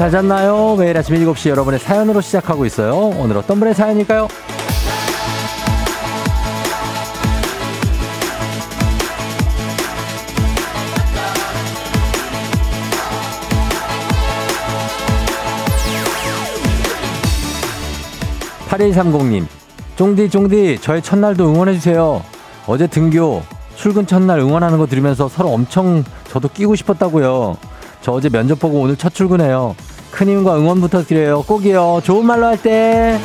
잘 잤나요? 매일 아침 7시 여러분의 사연으로 시작하고 있어요. 오늘 어떤 분의 사연일까요? 8130님, 쫑디, 쫑디, 저의 첫날도 응원해주세요. 어제 등교, 출근 첫날 응원하는 거 들으면서 서로 엄청 저도 끼고 싶었다고요. 저 어제 면접 보고 오늘 첫 출근해요. 큰 힘과 응원 부탁드려요. 꼭이요. 좋은 말로 할 때.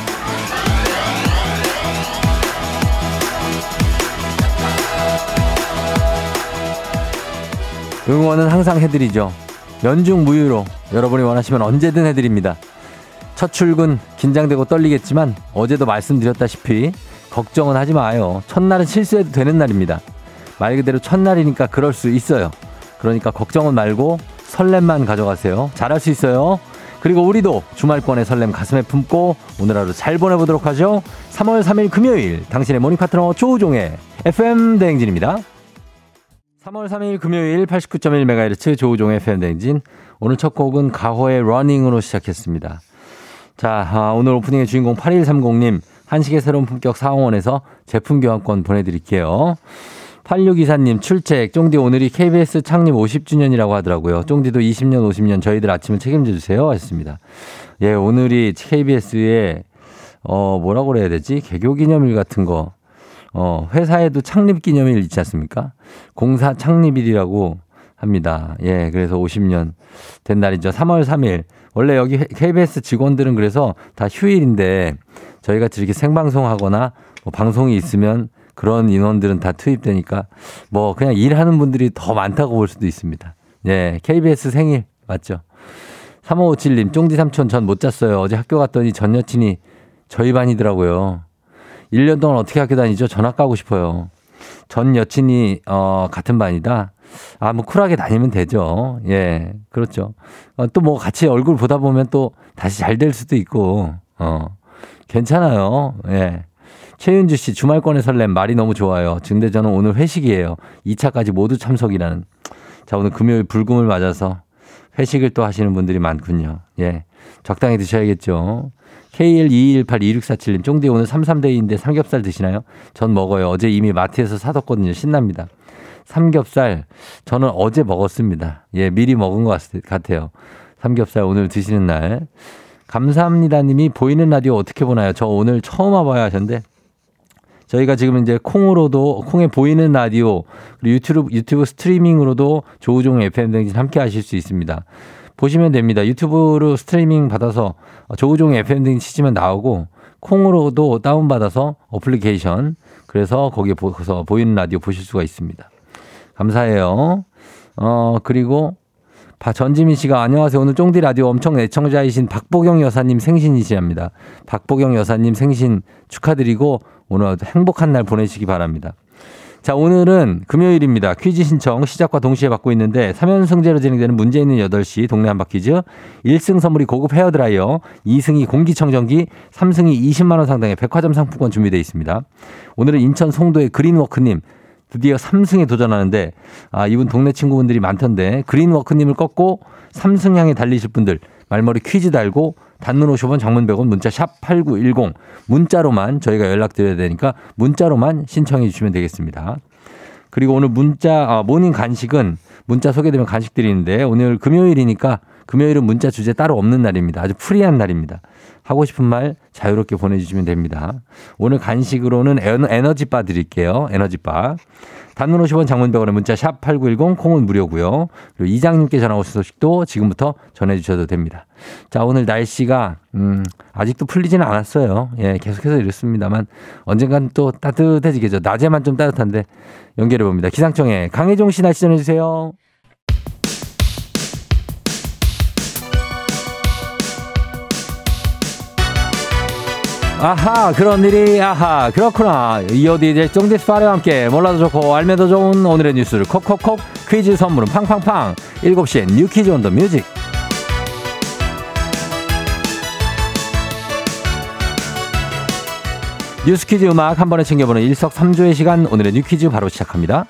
응원은 항상 해드리죠. 연중 무휴로 여러분이 원하시면 언제든 해드립니다. 첫 출근 긴장되고 떨리겠지만 어제도 말씀드렸다시피 걱정은 하지 마요. 첫날은 실수해도 되는 날입니다. 말 그대로 첫날이니까 그럴 수 있어요. 그러니까 걱정은 말고 설렘만 가져가세요. 잘할 수 있어요. 그리고 우리도 주말권의 설렘 가슴에 품고 오늘 하루 잘 보내보도록 하죠. 3월 3일 금요일 당신의 morning 파트너 조우종의 FM 대행진입니다. 3월 3일 금요일 89.1MHz 조우종의 FM 대행진 오늘 첫 곡은 가호의 Running으로 시작했습니다. 자, 아, 오늘 오프닝의 주인공 8130님 한식의 새로운 품격 사원에서 제품 교환권 보내드릴게요. 8624님 출첵 쫑디 오늘이 KBS 창립 50주년이라고 하더라고요. 쫑디도 20년 50년 저희들 아침을 책임져 주세요 하셨습니다. 예, 오늘이 KBS의 어 뭐라고 그래야 되지? 개교 기념일 같은 거. 어, 회사에도 창립 기념일 있지 않습니까? 공사 창립일이라고 합니다. 예, 그래서 50년 된 날이죠. 3월 3일. 원래 여기 KBS 직원들은 그래서 다 휴일인데 저희가 이렇게 생방송하거나 뭐 방송이 있으면 그런 인원들은 다 투입되니까 뭐 그냥 일하는 분들이 더 많다고 볼 수도 있습니다. 예, KBS 생일 맞죠? 3557님, 쫑디 삼촌 전 못 잤어요. 어제 학교 갔더니 전 여친이 저희 반이더라고요. 1년 동안 어떻게 학교 다니죠? 전학 가고 싶어요. 전 여친이 어 같은 반이다. 아, 뭐 쿨하게 다니면 되죠. 예, 그렇죠. 어, 또뭐 같이 얼굴 보다 보면 또 다시 잘 될 수도 있고, 어, 괜찮아요. 예. 최윤주 씨, 주말권의 설렘, 말이 너무 좋아요. 근데 저는 오늘 회식이에요. 2차까지 모두 참석이라는. 자, 오늘 금요일 불금을 맞아서 회식을 또 하시는 분들이 많군요. 예. 적당히 드셔야겠죠. K121826447님, 쫑디 오늘 33데이인데 삼겹살 드시나요? 전 먹어요. 어제 이미 마트에서 사뒀거든요. 신납니다. 삼겹살, 저는 어제 먹었습니다. 예, 미리 먹은 것 같아요. 삼겹살 오늘 드시는 날. 감사합니다 님이 보이는 라디오 어떻게 보나요? 저 오늘 처음 와봐야 하셨는데 저희가 지금 이제 콩으로도 콩에 보이는 라디오 그리고 유튜브 유튜브 스트리밍으로도 조우종 FM 대행진 함께 하실 수 있습니다. 보시면 됩니다. 유튜브로 스트리밍 받아서 조우종 FM 대행진 치시면 나오고 콩으로도 다운 받아서 어플리케이션 그래서 거기에 보서 보이는 라디오 보실 수가 있습니다. 감사해요. 어 그리고 전지민 씨가 안녕하세요. 오늘 쫑디 라디오 엄청 애청자이신 박보경 여사님 생신이시랍니다. 박보경 여사님 생신 축하드리고 오늘 행복한 날 보내시기 바랍니다. 자, 오늘은 금요일입니다. 퀴즈 신청 시작과 동시에 받고 있는데 3연승제로 진행되는 문제 있는 8시 동네 한바 퀴즈 1승 선물이 고급 헤어드라이어 2승이 공기청정기 3승이 20만원 상당의 백화점 상품권 준비되어 있습니다. 오늘은 인천 송도의 그린워크님 드디어 3승에 도전하는데 아, 이분 동네 친구분들이 많던데 그린워크님을 꺾고 3승 향해 달리실 분들 말머리 퀴즈 달고 단문 50원 장문 100원 문자 샵 8910 문자로만 저희가 연락드려야 되니까 문자로만 신청해 주시면 되겠습니다. 그리고 오늘 문자 아, morning 간식은 문자 소개되면 간식 드리는데 오늘 금요일이니까 금요일은 문자 주제 따로 없는 날입니다. 아주 프리한 날입니다. 하고 싶은 말 자유롭게 보내주시면 됩니다. 오늘 간식으로는 에너지바 드릴게요. 에너지바. 단문 50원 장문병원의 문자 샵 8910 콩은 무료고요. 그리고 이장님께 전화 오신 소식도 지금부터 전해주셔도 됩니다. 자 오늘 날씨가 음, 아직도 풀리지는 않았어요. 예 계속해서 이렇습니다만 언젠간 또 따뜻해지겠죠. 낮에만 좀 따뜻한데 연결해 봅니다. 기상청에 강혜종 씨 날씨 전해주세요. 아하 그런 일이 아하 그렇구나. 이어디제 정디스파레와 함께 몰라도 좋고 알면 더 좋은 오늘의 뉴스를 콕콕콕 퀴즈 선물은 팡팡팡. 7시엔 new 퀴즈 on the music. 뉴스 퀴즈 음악 한 번에 챙겨보는 일석삼조의 시간 오늘의 new 퀴즈 바로 시작합니다.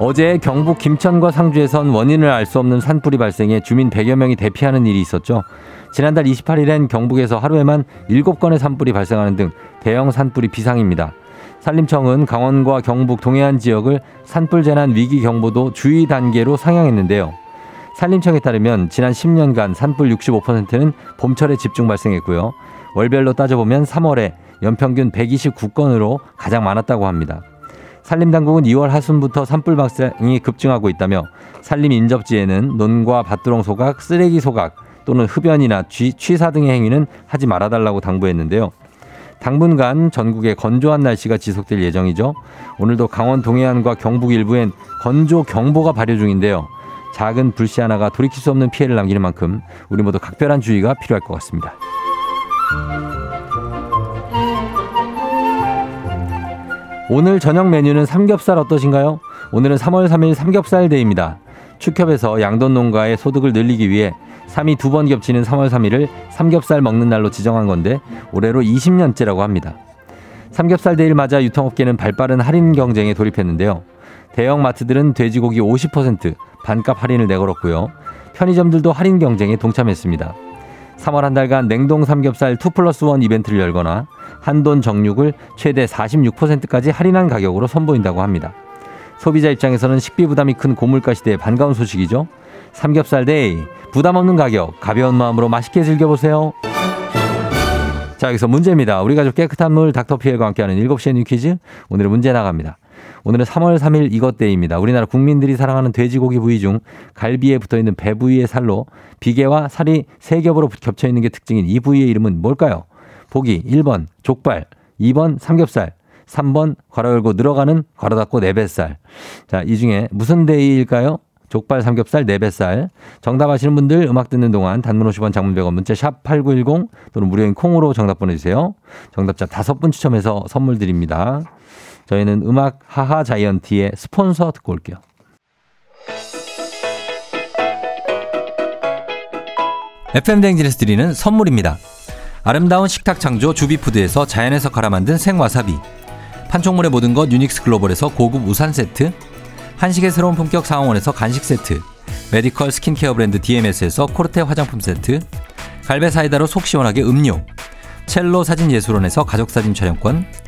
어제 경북 김천과 상주에선 원인을 알 수 없는 산불이 발생해 주민 100여 명이 대피하는 일이 있었죠. 지난달 28일엔 경북에서 하루에만 7건의 산불이 발생하는 등 대형 산불이 비상입니다. 산림청은 강원과 경북 동해안 지역을 산불 재난 위기 경보도 주의 단계로 상향했는데요. 산림청에 따르면 지난 10년간 산불 65%는 봄철에 집중 발생했고요. 월별로 따져보면 3월에 연평균 129건으로 가장 많았다고 합니다. 산림당국은 2월 하순부터 산불 발생이 급증하고 있다며 산림 인접지에는 논과 밭두렁 소각, 쓰레기 소각 또는 흡연이나 쥐, 취사 등의 행위는 하지 말아달라고 당부했는데요. 당분간 전국에 건조한 날씨가 지속될 예정이죠. 오늘도 강원 동해안과 경북 일부엔 건조 경보가 발효 중인데요. 작은 불씨 하나가 돌이킬 수 없는 피해를 남기는 만큼 우리 모두 각별한 주의가 필요할 것 같습니다. 오늘 저녁 메뉴는 삼겹살 어떠신가요? 오늘은 3월 3일 삼겹살 day입니다. 축협에서 양돈 농가의 소득을 늘리기 위해 3이 두 번 겹치는 3월 3일을 삼겹살 먹는 날로 지정한 건데 올해로 20년째라고 합니다. 삼겹살 day를 맞아 유통업계는 발빠른 할인 경쟁에 돌입했는데요. 대형 마트들은 돼지고기 50% 반값 할인을 내걸었고요. 편의점들도 할인 경쟁에 동참했습니다. 3월 한 달간 냉동 삼겹살 2 플러스 1 이벤트를 열거나 한돈 정육을 최대 46%까지 할인한 가격으로 선보인다고 합니다. 소비자 입장에서는 식비 부담이 큰 고물가 시대에 반가운 소식이죠. 삼겹살 day 부담 없는 가격 가벼운 마음으로 맛있게 즐겨보세요. 자 여기서 문제입니다. 우리 가족 깨끗한 물 닥터피엘과 함께하는 7시의 new 퀴즈 오늘의 문제 나갑니다. 오늘은 3월 3일 이것 day입니다. 우리나라 국민들이 사랑하는 돼지고기 부위 중 갈비에 붙어 있는 배 부위의 살로 비계와 살이 세 겹으로 겹쳐 있는 게 특징인 이 부위의 이름은 뭘까요? 보기 1번 족발, 2번 삼겹살, 3번 괄호 열고 늘어가는 괄호 닫고 네 뱃살. 자, 이 중에 무슨 day일까요? 족발, 삼겹살, 네 뱃살. 정답 아시는 분들 음악 듣는 동안 단문 50원 장문 100원 문자 샵 8910 또는 무료인 콩으로 정답 보내주세요. 정답자 다섯 분 추첨해서 선물 드립니다. 저희는 음악 하하 자이언티의 스폰서 듣고 올게요. FM 댕지레스 드리는 선물입니다. 아름다운 식탁 창조 주비푸드에서 자연에서 갈아 만든 생와사비. 판촉물의 모든 것 유닉스 글로벌에서 고급 우산 세트. 한식의 새로운 품격 상황원에서 간식 세트. medical skincare 브랜드 DMS에서 코르테 화장품 세트. 갈베 사이다로 속 시원하게 음료. 첼로 사진 예술원에서 가족사진 촬영권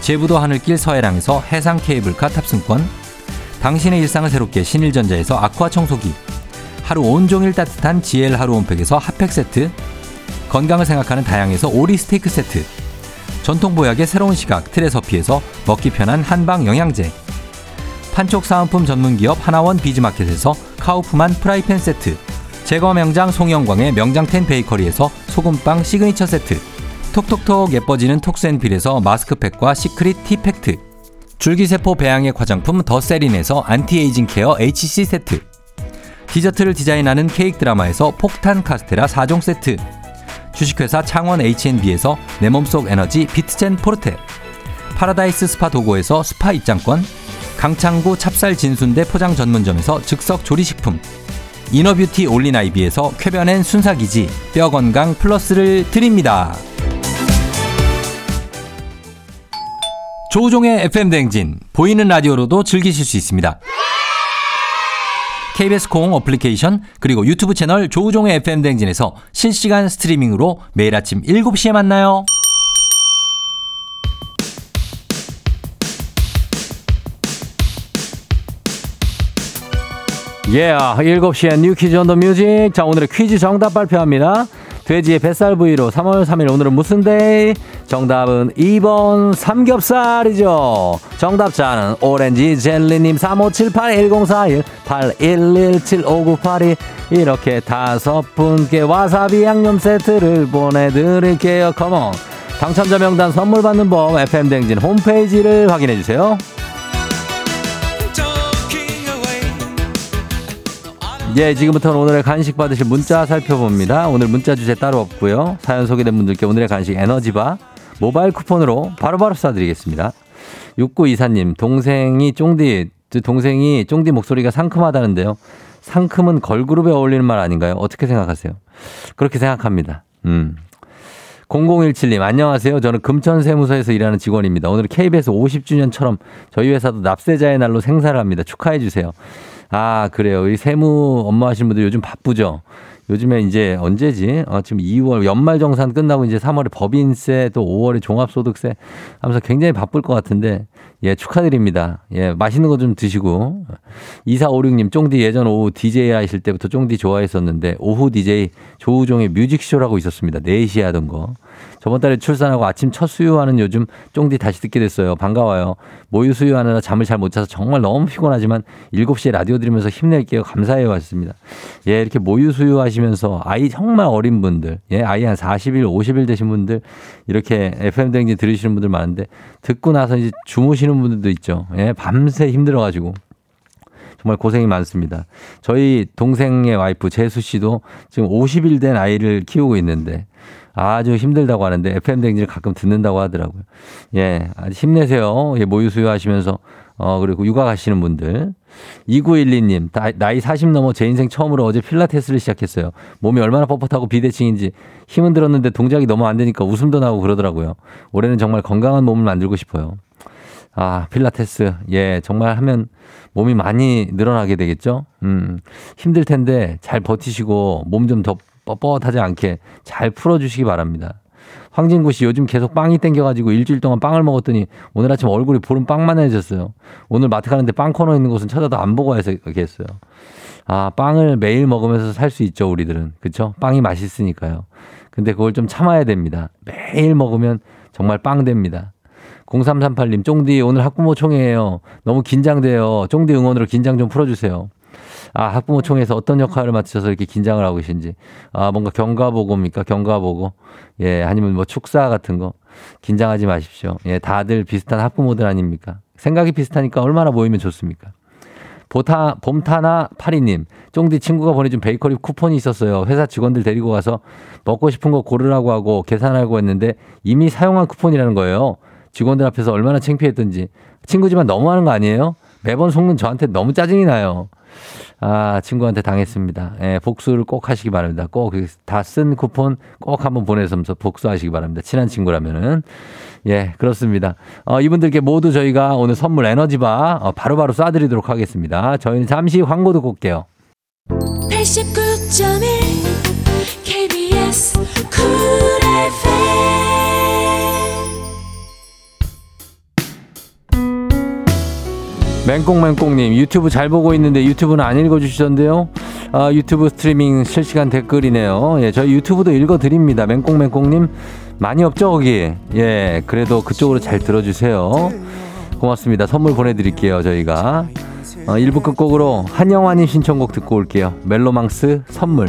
제부도 하늘길 서해랑에서 해상 케이블카 탑승권 당신의 일상을 새롭게 신일전자에서 아쿠아 청소기 하루 온종일 따뜻한 GL 하루 온팩에서 핫팩 세트 건강을 생각하는 다양에서 오리 스테이크 세트 전통 보약의 새로운 시각 트레서피에서 먹기 편한 한방 영양제 판촉 사은품 전문기업 하나원 비즈마켓에서 카우프만 프라이팬 세트 제과 명장 송영광의 명장텐 베이커리에서 소금빵 시그니처 세트 톡톡톡 예뻐지는 톡센필에서 마스크팩과 secret 티팩트. 줄기세포 배양액 화장품 더세린에서 anti-aging care HC 세트. 디저트를 디자인하는 케이크 드라마에서 폭탄 카스테라 4종 세트. 주식회사 창원 H&B에서 내 몸속 에너지 비트젠 포르테. 파라다이스 스파 도고에서 스파 입장권. 강창구 찹쌀 진순대 포장 전문점에서 즉석 조리식품. inner beauty 올린아이비에서 쾌변엔 순삭이지. 뼈건강 플러스를 드립니다. 조우종의 FM 댕진 보이는 라디오로도 즐기실 수 있습니다. KBS 콩 어플리케이션 그리고 유튜브 채널 조우종의 FM 댕진에서 실시간 스트리밍으로 매일 아침 7시에 만나요. 예, yeah, 7시에 new 퀴즈 on the music. 자, 오늘의 퀴즈 정답 발표합니다. 돼지의 뱃살 부위로 3월 3일 오늘은 무슨 day? 정답은 2번 삼겹살이죠. 정답자는 오렌지 젤리님 3578-1041-8117-5982 이렇게 다섯 분께 와사비 양념 세트를 보내드릴게요. 컴온. 당첨자 명단 선물 받는 법 FM댕진 홈페이지를 확인해주세요. 예, 지금부터는 오늘의 간식 받으실 문자 살펴봅니다. 오늘 문자 주제 따로 없고요. 사연 소개된 분들께 오늘의 간식 에너지바 모바일 쿠폰으로 바로바로 쏴드리겠습니다. 6924님, 동생이 쫑디, 동생이 쫑디 목소리가 상큼하다는데요. 상큼은 걸그룹에 어울리는 말 아닌가요? 어떻게 생각하세요? 그렇게 생각합니다. 음. 0017님, 안녕하세요. 저는 금천세무서에서 일하는 직원입니다. 오늘 KBS 50주년처럼 저희 회사도 납세자의 날로 생사를 합니다. 축하해주세요. 아, 그래요. 이 세무 업무 하시는 분들 요즘 바쁘죠? 요즘에 이제 언제지? 어, 지금 2월 연말 정산 끝나고 이제 3월에 법인세 또 5월에 종합소득세 하면서 굉장히 바쁠 것 같은데 예, 축하드립니다. 예, 맛있는 거 좀 드시고. 2456님, 쫑디 예전 오후 DJ 하실 때부터 쫑디 좋아했었는데 오후 DJ 조우종의 뮤직쇼라고 있었습니다. 4시에 하던 거. 저번 달에 출산하고 아침 첫 수유하는 요즘 쫑디 다시 듣게 됐어요. 반가워요. 모유 수유하느라 잠을 잘 못 자서 정말 너무 피곤하지만 7시에 라디오 들으면서 힘낼게요. 감사해요. 하셨습니다. 예, 이렇게 모유 수유하시면서 아이 정말 어린 분들, 예, 아이 한 40일, 50일 되신 분들 이렇게 FM 댕지 들으시는 분들 많은데 듣고 나서 이제 주무시는 분들도 있죠. 예, 밤새 힘들어가지고. 정말 고생이 많습니다. 저희 동생의 와이프 재수 씨도 지금 50일 된 아이를 키우고 있는데 아주 힘들다고 하는데 FM 댕지를 가끔 듣는다고 하더라고요. 예, 힘내세요. 예, 모유 수유하시면서 어 그리고 육아 가시는 분들 2912님 나이 40 넘어 제 인생 처음으로 어제 필라테스를 시작했어요. 몸이 얼마나 뻣뻣하고 비대칭인지 힘은 들었는데 동작이 너무 안 되니까 웃음도 나고 그러더라고요. 올해는 정말 건강한 몸을 만들고 싶어요. 아, 필라테스. 예, 정말 하면 몸이 많이 늘어나게 되겠죠? 음, 힘들 텐데 잘 버티시고 몸 좀 더 뻣뻣하지 않게 잘 풀어주시기 바랍니다. 황진구 씨 요즘 계속 빵이 땡겨가지고 일주일 동안 빵을 먹었더니 오늘 아침 얼굴이 보름 빵만해졌어요. 오늘 마트 가는데 빵 코너 있는 곳은 찾아도 안 보고 해서 겠어요. 아 빵을 매일 먹으면서 살 수 있죠 우리들은 그렇죠? 빵이 맛있으니까요. 근데 그걸 좀 참아야 됩니다. 매일 먹으면 정말 빵 됩니다. 0338님, 쫑디 오늘 학부모 총회예요. 너무 긴장돼요. 쫑디 응원으로 긴장 좀 풀어주세요. 아, 학부모 총회에서 어떤 역할을 맡으셔서 이렇게 긴장을 하고 계신지. 아, 뭔가 경과보고입니까? 경과보고. 예, 아니면 뭐 축사 같은 거. 긴장하지 마십시오. 예, 다들 비슷한 학부모들 아닙니까? 생각이 비슷하니까 얼마나 모이면 좋습니까? 보타, 봄타나 파리님, 쫑디 친구가 보내준 베이커리 쿠폰이 있었어요. 회사 직원들 데리고 가서 먹고 싶은 거 고르라고 하고 계산하고 했는데 이미 사용한 쿠폰이라는 거예요. 직원들 앞에서 얼마나 창피했던지. 친구지만 너무하는 거 아니에요? 매번 속는 저한테 너무 짜증이 나요. 아, 친구한테 당했습니다. 예, 복수를 꼭 하시기 바랍니다. 꼭 다 쓴 쿠폰 꼭 한번 보내서 복수하시기 바랍니다. 친한 친구라면은. 예, 그렇습니다. 어, 이분들께 모두 저희가 오늘 선물 에너지바 어, 바로바로 쏴드리도록 하겠습니다. 저희는 잠시 광고 듣고 올게요. 89.1 KBS Cool 맹꽁맹꽁님 유튜브 잘 보고 있는데 유튜브는 안 읽어주시던데요. 아, 유튜브 스트리밍 실시간 댓글이네요. 예, 저희 유튜브도 읽어드립니다. 맹꽁맹꽁님 많이 없죠 거기. 예, 그래도 그쪽으로 잘 들어주세요. 고맙습니다. 선물 보내드릴게요 저희가. 어, 1부 끝곡으로 한영환님 신청곡 듣고 올게요. 멜로망스 선물.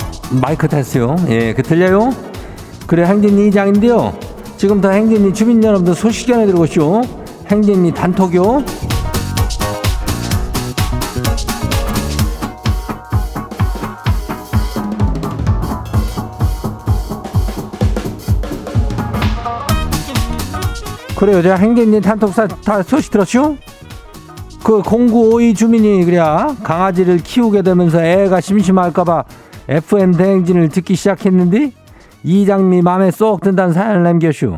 마이크 테스트요. 예, 그 들려요? 그래, 행진이 이장인데요. 지금부터 행진이 주민 여러분들 소식 전해드리고쇼. 행진이 단톡요. 그래요, 제가 행진이 단톡사 다 소식 들었슈? 그 공구 오이 주민이 그래야 강아지를 키우게 되면서 애가 심심할까봐 FM 대행진을 듣기 시작했는데 이장미 맘에 쏙 든다는 사연을 남겨슈.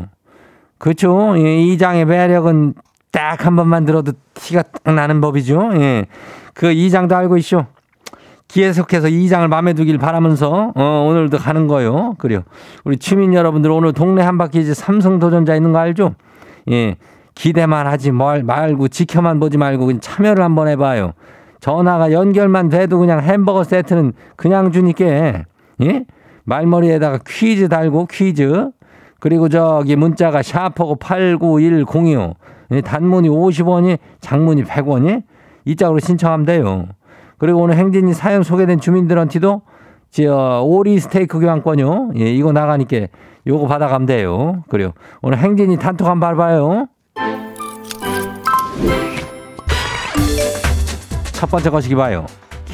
그쵸? 예, 이장의 매력은 딱 한 번만 들어도 티가 딱 나는 법이죠. 예. 그 이장도 알고 있쇼. 계속해서 이장을 마음에 두길 바라면서 어, 오늘도 가는 거요. 그래요. 우리 주민 여러분들 오늘 동네 한 바퀴즈 삼성 도전자 있는 거 알죠? 예. 기대만 하지 말, 말고 지켜만 보지 말고 참여를 한번 해봐요. 전화가 연결만 돼도 그냥 햄버거 세트는 그냥 주니까 예? 말머리에다가 퀴즈 달고 퀴즈 그리고 저기 문자가 샤퍼고 89102호 예, 단문이 50원이 장문이 100원이 이 짝으로 신청하면 돼요. 그리고 오늘 행진이 사연 소개된 주민들한테도 저 오리 스테이크 교환권요. 예, 이거 나가니까 요거 받아가면 돼요. 그래요. 오늘 행진이 단톡 한번 봐요. 첫 번째 거시기 봐요.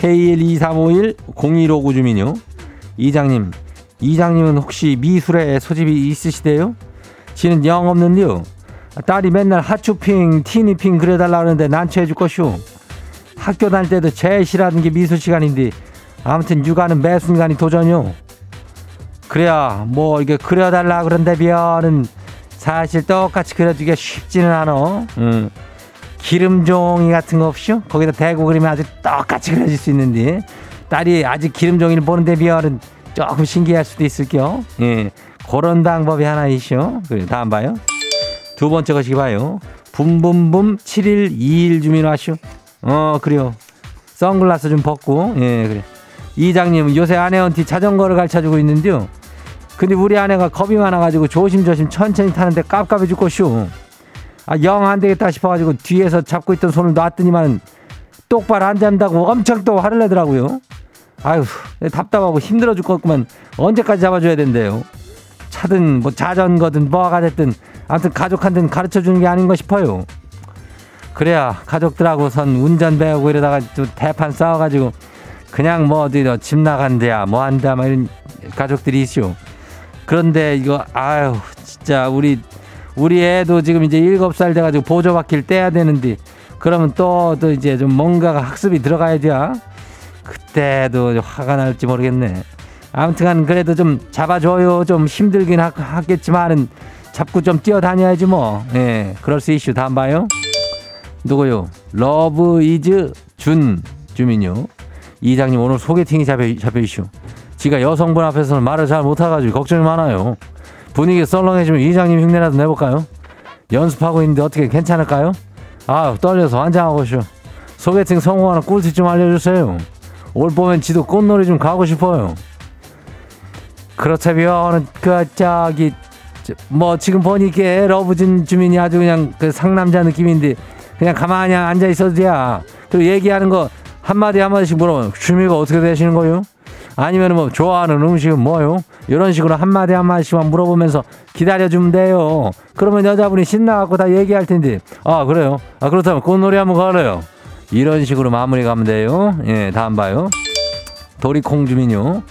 K12351-0159 주민요. 이장님, 이장님은 혹시 미술에 소집이 있으시대요? 지는 영 없는데요. 딸이 맨날 하추핑, 티니핑 그려달라 하는데 난처해줄 것이오. 학교 다닐 때도 제일 싫어하는 게 미술 시간인데 아무튼 육아는 매 순간이 도전이요. 그래야 뭐 이게 그려달라 그런데 비어는 사실 똑같이 그려주기가 쉽지는 않어. 응. 기름종이 같은 거 없이요? 거기다 대고 그리면 아주 똑같이 그려질 수 있는데 딸이 아직 기름종이를 보는데 비어는 조금 신기할 수도 있을게요. 예. 그런 방법이 하나 있죠. 그래 다음 봐요. 두 번째 것이 봐요. 붐붐붐 7121 주민 와쇼. 어, 그래요. 선글라스 좀 벗고, 예, 그래. 이장님, 요새 아내한테 자전거를 가르쳐 주고 있는데요. 근데 우리 아내가 겁이 많아가지고 조심조심 천천히 타는데 깝깝해 죽겠쇼. 아, 영 안 되겠다 싶어가지고 뒤에서 잡고 있던 손을 놨더니만 똑바로 안 잡는다고 엄청 또 화를 내더라고요. 아유, 답답하고 힘들어 죽겠구만. 언제까지 잡아줘야 된대요. 차든 뭐 자전거든 뭐가 됐든 아무튼 가족한테는 가르쳐 주는 게 아닌가 싶어요. 그래야 가족들하고선 운전 배우고 이러다가 또 대판 싸워가지고 그냥 뭐 어디 집 나간대야 뭐 한다 막 이런 가족들이 있죠. 그런데 이거 아유 진짜 우리 우리 애도 지금 이제 일곱 살 돼가지고 보조바퀴를 떼야 되는데 그러면 또 또 이제 좀 뭔가가 학습이 들어가야 돼. 그때도 화가 날지 모르겠네. 아무튼간 그래도 좀 잡아줘요. 좀 힘들긴 하, 하겠지만은 잡고 좀 뛰어다녀야지 뭐. 예, 그럴 수 있슈 다음 봐요. 누구요? love is 준 주민요. 이장님 오늘 소개팅이 잡혀, 잡혀 이슈. 지가 여성분 앞에서는 말을 잘 못해가지고 걱정이 많아요. 분위기 썰렁해지면 이장님 흉내라도 내볼까요? 연습하고 있는데 어떻게 괜찮을까요? 아 떨려서 환장하고 싶어. 소개팅 성공하는 꿀팁 좀 알려주세요. 올 봄엔 지도 꽃놀이 좀 가고 싶어요. 그렇다면 그 저기 뭐 지금 보니까 러브진 주민이 아주 그냥 그 상남자 느낌인데 그냥 가만히 앉아 있어도 돼. 그리고 얘기하는 거 한마디 한마디씩 물어보면 취미가 어떻게 되시는 거요? 아니면 뭐 좋아하는 음식은 뭐요? 이런 식으로 한마디 한마디씩만 물어보면서 기다려주면 돼요. 그러면 여자분이 신나갖고 다 얘기할 텐데 아 그래요? 아 그렇다면 꽃놀이 한번 가래요. 이런 식으로 마무리 가면 돼요. 예 다음 봐요. 도리콩 주민요.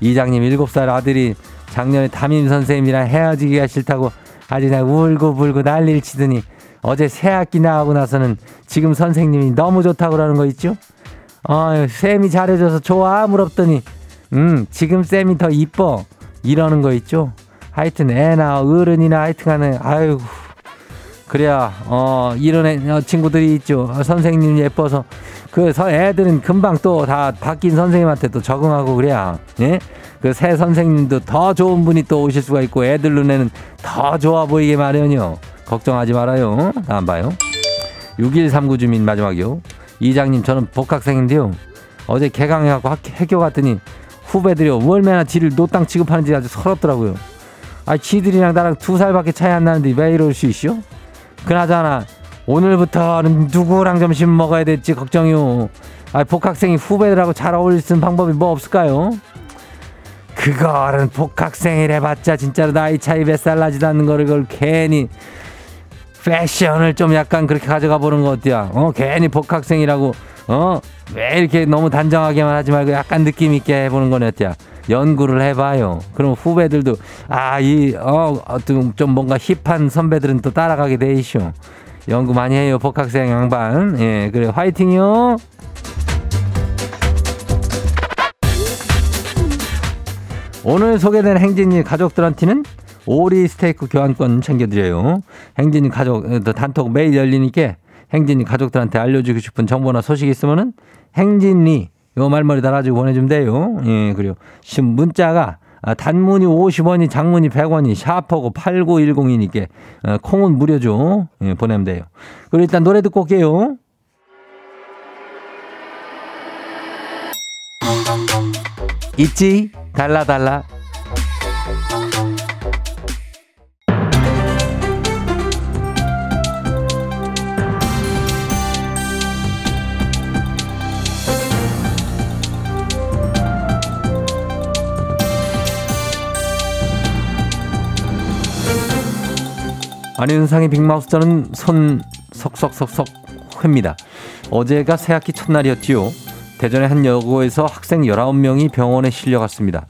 이장님 일곱 살 아들이 작년에 담임 선생님이랑 헤어지기가 싫다고 아주 그냥 울고불고 난리를 치더니 어제 새 학기 나가고 나서는 지금 선생님이 너무 좋다고 그러는 거 있죠? 어, 쌤이 잘해줘서 좋아 물었더니 음 지금 쌤이 더 이뻐 이러는 거 있죠? 하여튼 애나 어른이나 하여튼간에 아유 그래야 어 이런 애, 어, 친구들이 있죠. 어, 선생님 예뻐서 그 애들은 금방 또 다 바뀐 선생님한테 또 적응하고 그래야 예? 그 새 선생님도 더 좋은 분이 또 오실 수가 있고 애들 눈에는 더 좋아 보이게 마련이요. 걱정하지 말아요. 안 봐요. 6139 주민 마지막이요. 이장님 저는 복학생인데요. 어제 개강해갖고 학교 갔더니 후배들이 월매나 지를 노땅 취급하는지 아주 서럽더라고요. 아, 지들이랑 나랑 두 살밖에 차이 안 나는데 왜 이럴 수 있어? 그나저나 오늘부터는 누구랑 점심 먹어야 될지 걱정이요. 아, 복학생이 후배들하고 잘 어울릴 수 있는 방법이 뭐 없을까요? 그거는 복학생이래 봤자 진짜로 나이 차이 몇살 나지도 않는 거를 그걸 괜히 패션을 좀 약간 그렇게 가져가 보는 거 어때요? 어, 괜히 복학생이라고, 어, 왜 이렇게 너무 단정하게만 하지 말고 약간 느낌 있게 해보는 건 어때요? 연구를 해봐요. 그럼 후배들도, 아, 이, 어, 뭔가 힙한 선배들은 또 따라가게 돼 있쇼. 연구 많이 해요, 복학생 양반. 예, 그래, 화이팅이요. 오늘 소개된 행진이 가족들한테는 오리 스테이크 교환권 챙겨드려요. 행진이 가족, 어, 단톡 매일 열리니까 행진이 가족들한테 알려주고 싶은 정보나 소식이 있으면은 행진이 요 말머리 달아주고 보내주면 돼요. 예, 그리고 신 문자가 아, 단문이 50원이 장문이 100원이 샤퍼고 8910이니까 어, 콩은 무료죠. 예, 보내면 돼요. 그리고 일단 노래 듣고 올게요. 있지? 달라 달라. 안윤상의 빅마우스 저는 손 석석석석 회입니다. 어제가 새학기 첫날이었지요. 대전의 한 여고에서 학생 19명이 병원에 실려갔습니다.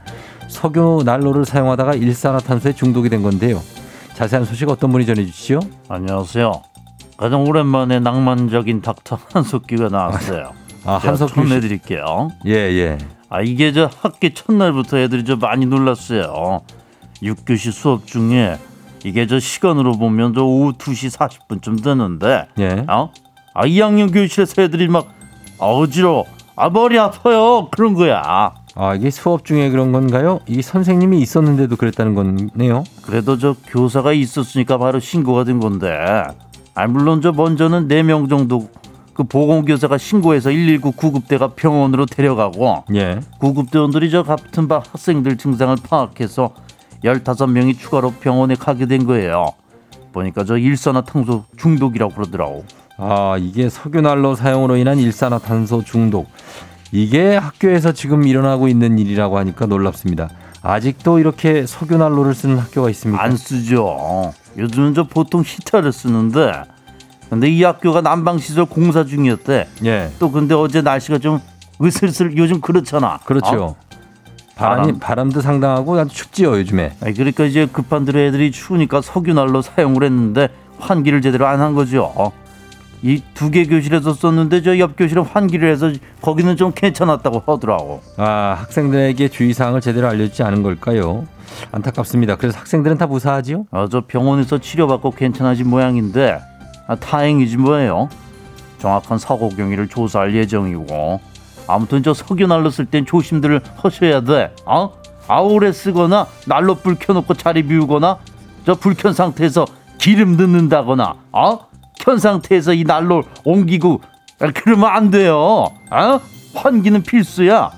석유 난로를 사용하다가 일산화탄소에 중독이 된 건데요. 자세한 소식 어떤 분이 전해주시죠? 안녕하세요. 가장 오랜만에 낭만적인 닥터 한석규가 나왔어요. 아, 한석규 씨. 전해드릴게요. 예, 예. 아 이게 저 학기 첫날부터 애들이 좀 많이 놀랐어요. 6교시 수업 중에 이게 저 시간으로 보면 저 오후 2시 40분쯤 되는데 예. 어? 아 2학년 교실에서 애들이 막 아, 어지러워 아 머리 아파요 그런 거야 아, 이게 수업 중에 그런 건가요? 이게 선생님이 있었는데도 그랬다는 거네요. 그래도 저 교사가 있었으니까 바로 신고가 된 건데 아 물론 저 먼저는 네명 정도 그 보건교사가 신고해서 119 구급대가 병원으로 데려가고 예. 구급대원들이 저 같은 반 학생들 증상을 파악해서 15명이 추가로 병원에 가게 된 거예요. 보니까 저 일산화탄소 중독이라고 그러더라고. 아, 이게 석유난로 사용으로 인한 일산화탄소 중독. 이게 학교에서 지금 일어나고 있는 일이라고 하니까 놀랍습니다. 아직도 이렇게 석유난로를 쓰는 학교가 있습니까? 안 쓰죠. 요즘은 저 보통 히터를 쓰는데 근데 이 학교가 난방 시설 공사 중이었대. 예. 또 근데 어제 날씨가 좀 으슬슬 요즘 그렇잖아. 그렇죠. 어? 바람이 바람. 바람도 상당하고 아주 춥지요 요즘에. 아니, 그러니까 이제 급한 대로 애들이 추우니까 석유 난로 사용을 했는데 환기를 제대로 안 한 거죠. 이두 개 교실에서 썼는데 저 옆 교실은 환기를 해서 거기는 좀 괜찮았다고 하더라고. 아 학생들에게 주의사항을 제대로 알려주지 않은 걸까요? 안타깝습니다. 그래서 학생들은 다 무사하지요? 아, 저 병원에서 치료받고 괜찮아진 모양인데 아, 다행이지 뭐예요. 정확한 사고 경위를 조사할 예정이고 아무튼 저 석유난로 쓸땐 조심들을 하셔야 돼. 어? 아우레 쓰거나 난로 불 켜놓고 자리 비우거나 저 불 켠 상태에서 기름 넣는다거나 어? 켠 상태에서 이 난로 옮기고 아, 그러면 안 돼요. 어? 환기는 필수야.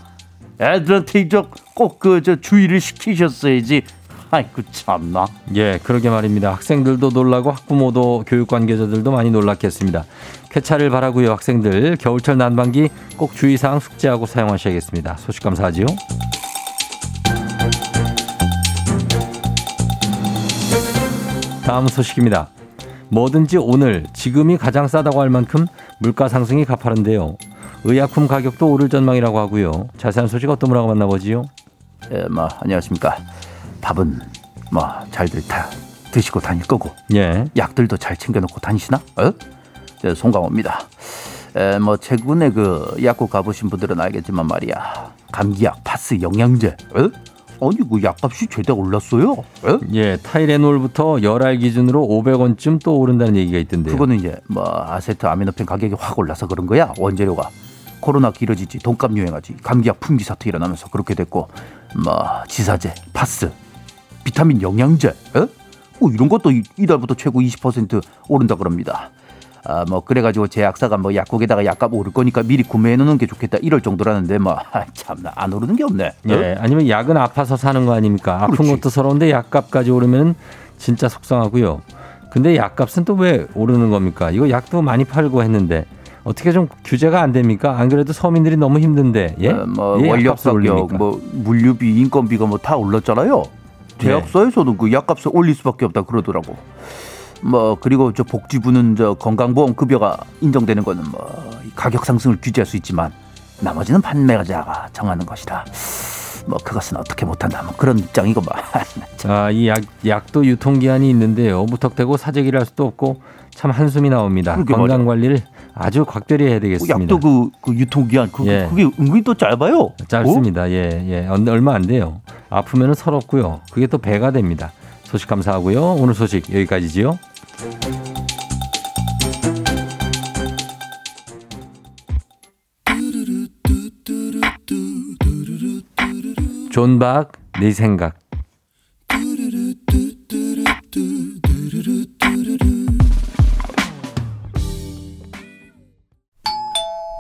애들한테 이제 꼭그 저 주의를 시키셨어야지. 아이고 참나. 예, 그러게 말입니다. 학생들도 놀라고 학부모도 교육 관계자들도 많이 놀랐겠습니다. 쾌차를 바라고요, 학생들. 겨울철 난방기 꼭 주의사항 숙지하고 사용하셔야겠습니다. 소식 감사하지요. 다음 소식입니다. 뭐든지 오늘 지금이 가장 싸다고 할 만큼 물가 상승이 가파른데요. 의약품 가격도 오를 전망이라고 하고요. 자세한 소식 어떤 분하고 만나보지요? 예, 뭐 안녕하십니까. 밥은 뭐 잘들 다 드시고 다닐 거고 예. 약들도 잘 챙겨놓고 다니시나? 어? 저 송강호입니다. 에, 뭐 최근에 그 약국 가보신 분들은 알겠지만 말이야 감기약, 파스, 영양제, 어? 아니 그 약값이 죄다 올랐어요. 어? 예, 타이레놀부터 열알 기준으로 500원쯤 또 오른다는 얘기가 있던데요. 그거는 이제 뭐 아세트 아미노펜 가격이 확 올라서 그런 거야 원재료가 코로나 길어지지 돈값 유행하지 감기약 품귀 사태 일어나면서 그렇게 됐고 뭐 지사제 파스 비타민 영양제 에? 뭐 이런 것도 이- 이달부터 최고 20% 오른다 그럽니다 아 뭐 그래가지고 제약사가 뭐 약국에다가 약값 오를 거니까 미리 구매해 놓는 게 좋겠다 이럴 정도라는데 뭐 아, 참나 안 오르는 게 없네 어? 예, 아니면 약은 아파서 사는 거 아닙니까? 아픈 그렇지. 것도 서러운데 약값까지 오르면 진짜 속상하고요. 근데 약값은 또 왜 오르는 겁니까? 이거 약도 많이 팔고 했는데 어떻게 좀 규제가 안 됩니까? 안 그래도 서민들이 너무 힘든데 예? 어, 뭐 예, 약값을 가격? 뭐 물류비, 인건비가 뭐 다 올랐잖아요. 제약사에서는 그 약값을 올릴 수밖에 없다 그러더라고. 뭐 그리고 저 복지부는 저 건강보험 급여가 인정되는 거는 뭐이 가격 상승을 규제할 수 있지만 나머지는 판매자가 정하는 것이다. 뭐 그것은 어떻게 못한다. 뭐 그런 입장이고 뭐. 아, 이 약, 약도 유통기한이 있는데요. 무턱대고 사재기를 할 수도 없고 참 한숨이 나옵니다. 건강. 관리를 아주 각별히 해야 되겠습니다. 약도 그, 그 유통기한 그, 예. 그게 은근히 또 짧아요. 짧습니다. 예, 예. 얼- 얼마 안 돼요. 아프면은 서럽고요. 그게 또 배가 됩니다. 소식 감사하고요. 오늘 소식 여기까지지요. 존박, 네 생각.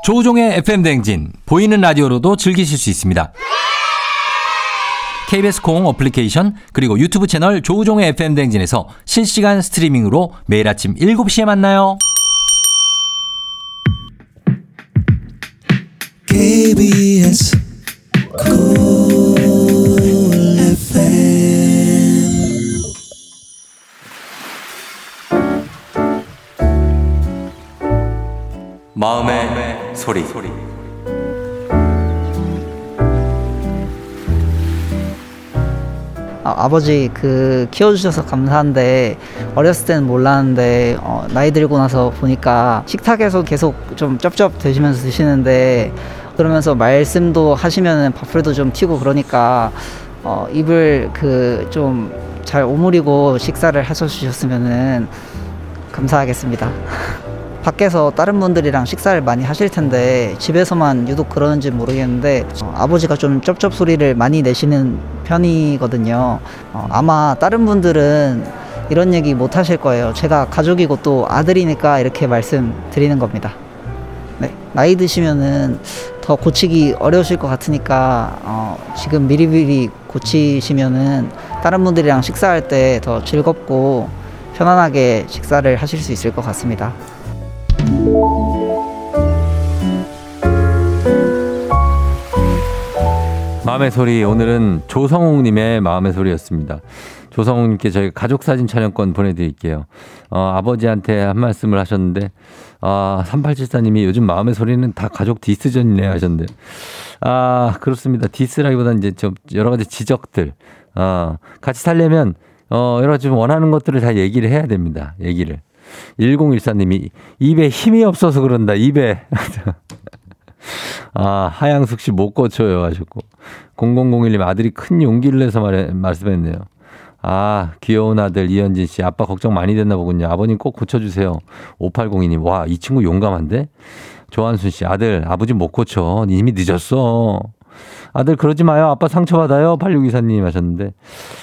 조우종의 FM 댕진 보이는 라디오로도 즐기실 수 있습니다. KBS 콩 어플리케이션 그리고 유튜브 채널 조우종의 FM 댕진에서 실시간 스트리밍으로 매일 아침 7시에 만나요. KBS 마음의, 소리. 아, 버지그 키워주셔서 감사한데 어렸을 때는 몰랐는데 어, 나이 들고 나서 보니까 식탁에서 계속 좀 쩝쩝 드시면서 드시는데 그러면서 말씀도 하시면은 밥풀도 좀 튀고 그러니까 어, 입을 그 좀 잘 오므리고 식사를 하셔 주셨으면은 감사하겠습니다. 밖에서 다른 분들이랑 식사를 많이 하실 텐데 집에서만 유독 그러는지 모르겠는데 어, 아버지가 좀 쩝쩝 소리를 많이 내시는 편이거든요. 어, 아마 다른 분들은 이런 얘기 못 하실 거예요. 제가 가족이고 또 아들이니까 이렇게 말씀드리는 겁니다. 네, 나이 드시면은 더 고치기 어려우실 것 같으니까 어, 지금 미리미리 고치시면은 다른 분들이랑 식사할 때 더 즐겁고 편안하게 식사를 하실 수 있을 것 같습니다. 마음의 소리 오늘은 조성욱님의 마음의 소리였습니다. 조성욱님께 저희 가족 사진 촬영권 보내드릴게요. 어, 아버지한테 한 말씀을 하셨는데 아 3874님이 요즘 마음의 소리는 다 가족 디스전이네 하셨는데 아 그렇습니다. 디스라기보다는 이제 좀 여러 가지 지적들 어, 같이 살려면 어, 여러 가지 좀 원하는 것들을 다 얘기를 해야 됩니다. 얘기를. 1014님이 입에 힘이 없어서 그런다. 입에. 아, 하양숙 씨 못 고쳐요 하셨고. 0001님 아들이 큰 용기를 내서 말해, 말씀했네요. 아, 귀여운 아들 이현진 씨. 아빠 걱정 많이 됐나 보군요. 아버님 꼭 고쳐주세요. 5802님. 와, 이 친구 용감한데? 조한순 씨. 아들, 아버지 못 고쳐. 이미 늦었어. 아들 그러지 마요. 아빠 상처받아요. 8624님 하셨는데.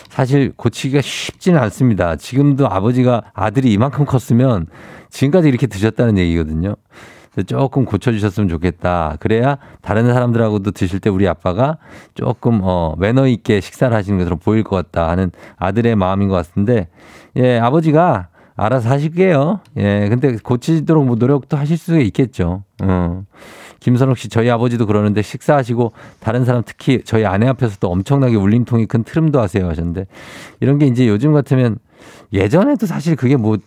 사실 고치기가 쉽지는 않습니다. 지금도 아버지가 아들이 이만큼 컸으면 지금까지 이렇게 드셨다는 얘기거든요. 조금 고쳐주셨으면 좋겠다. 그래야 다른 사람들하고도 드실 때 우리 아빠가 조금 어, 매너 있게 식사를 하시는 것으로 보일 것 같다 하는 아들의 마음인 것 같은데, 예, 아버지가 알아서 하실게요. 예, 근데 고치도록 뭐 노력도 하실 수 있겠죠. 어. 김선욱 씨, 저희 아버지도 그러는데 식사하시고 다른 사람 특히 저희 아내 앞에서도 엄청나게 울림통이 큰 트름도 하세요 하셨는데 이런 게 이제 요즘 같으면 예전에도 사실 그게 뭐, 다,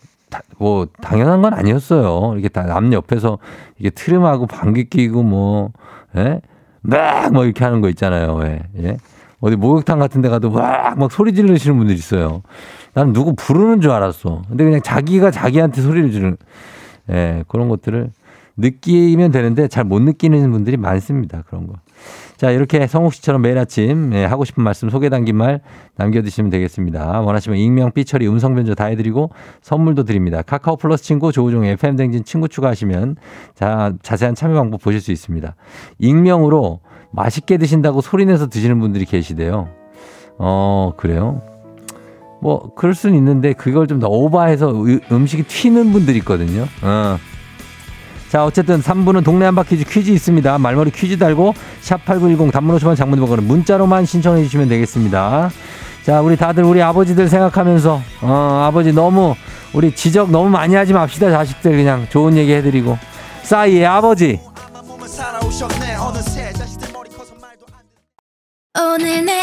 뭐 당연한 건 아니었어요. 이게 다 남 옆에서 이게 트름하고 방귀 끼고 뭐, 예? 막, 뭐 이렇게 하는 거 있잖아요. 왜, 예? 어디 목욕탕 같은 데 가도 막, 막 소리 지르시는 분들 있어요. 나는 누구 부르는 줄 알았어. 근데 그냥 자기가 자기한테 소리를 지르는, 예, 그런 것들을 느끼면 되는데 잘 못 느끼는 분들이 많습니다. 그런 거. 자, 이렇게 성욱 씨처럼 매일 아침 예, 하고 싶은 말씀 소개 담긴 말 남겨주시면 되겠습니다. 원하시면 익명, 삐처리, 음성 변조 다 해드리고 선물도 드립니다. 카카오 플러스 친구 조우종의 FM 댕진 친구 추가하시면 자, 자세한 참여 방법 보실 수 있습니다. 익명으로 맛있게 드신다고 소리내서 드시는 분들이 계시대요. 어, 그래요? 뭐, 그럴 수는 있는데 그걸 좀 더 오버해서 음식이 튀는 분들이 있거든요. 어. 자, 어쨌든 3부는 동네 한바 퀴즈 퀴즈 있습니다. 말머리 퀴즈 달고 샵8910 단문 50원 장문 100원은 문자로만 신청해 주시면 되겠습니다. 자, 우리 다들 우리 아버지들 생각하면서 어, 아버지 너무 우리 지적 너무 많이 하지 맙시다. 자식들 그냥 좋은 얘기 해 드리고. 싸이의 아버지. 오늘 내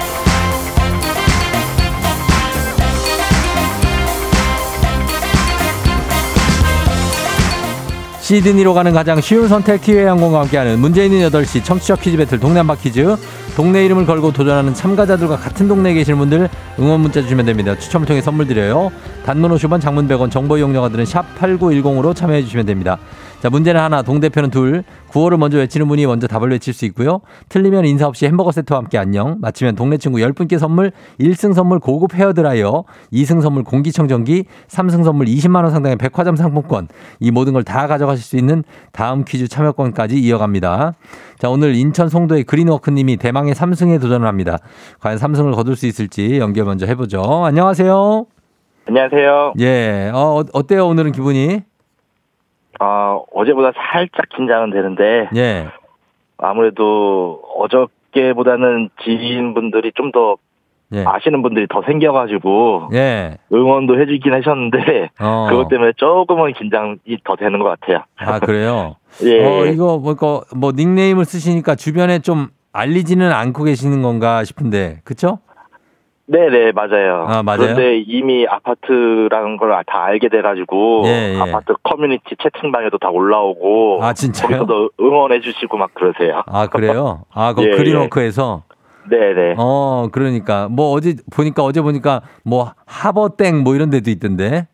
시드니로 가는 가장 쉬운 선택 티웨이 항공과 함께하는 있는 8시 청취자 퀴즈 배틀 동네 한바 퀴즈 동네 이름을 걸고 도전하는 참가자들과 같은 동네에 계실 분들 응원 문자 주시면 됩니다. 추첨을 통해 선물 드려요. 단문 50원 장문 100원 정보 이용료가들은 샵 8910으로 참여해 주시면 됩니다. 자 문제는 하나 동대표는 둘 구호를 먼저 외치는 분이 먼저 답을 외칠 수 있고요. 틀리면 인사 없이 햄버거 세트와 함께 안녕 맞히면 동네 친구 10분께 선물 1승 선물 고급 헤어드라이어 2승 선물 공기청정기 3승 선물 20만원 상당의 백화점 상품권 이 모든 걸 다 가져가실 수 있는 다음 퀴즈 참여권까지 이어갑니다. 자 오늘 인천 송도의 그린워크님이 대망의 3승에 도전을 합니다. 과연 3승을 거둘 수 있을지 연결 먼저 해보죠. 안녕하세요. 안녕하세요. 예, 어, 어때요 오늘은 기분이? 어, 어제보다 살짝 긴장은 되는데 예. 아무래도 어저께보다는 지인분들이 좀더 예. 아시는 분들이 더 생겨가지고 예. 응원도 해주긴 하셨는데 어. 그것 때문에 조금은 긴장이 더 되는 것 같아요. 아, 그래요? 예. 어, 이거 뭐, 그, 뭐 닉네임을 쓰시니까 주변에 좀 알리지는 않고 계시는 건가 싶은데, 그쵸? 네네 맞아요. 아, 맞아요? 그런데 이미 아파트라는 걸 다 알게 돼가지고 예, 예. 아파트 커뮤니티 채팅방에도 다 올라오고 아, 진짜요? 거기서도 응원해주시고 막 그러세요. 아, 그래요? 아, 그 예, 그린워크에서? 네네. 어, 그러니까. 뭐 어제 보니까, 어제 보니까 뭐 하버땡 뭐 이런 데도 있던데.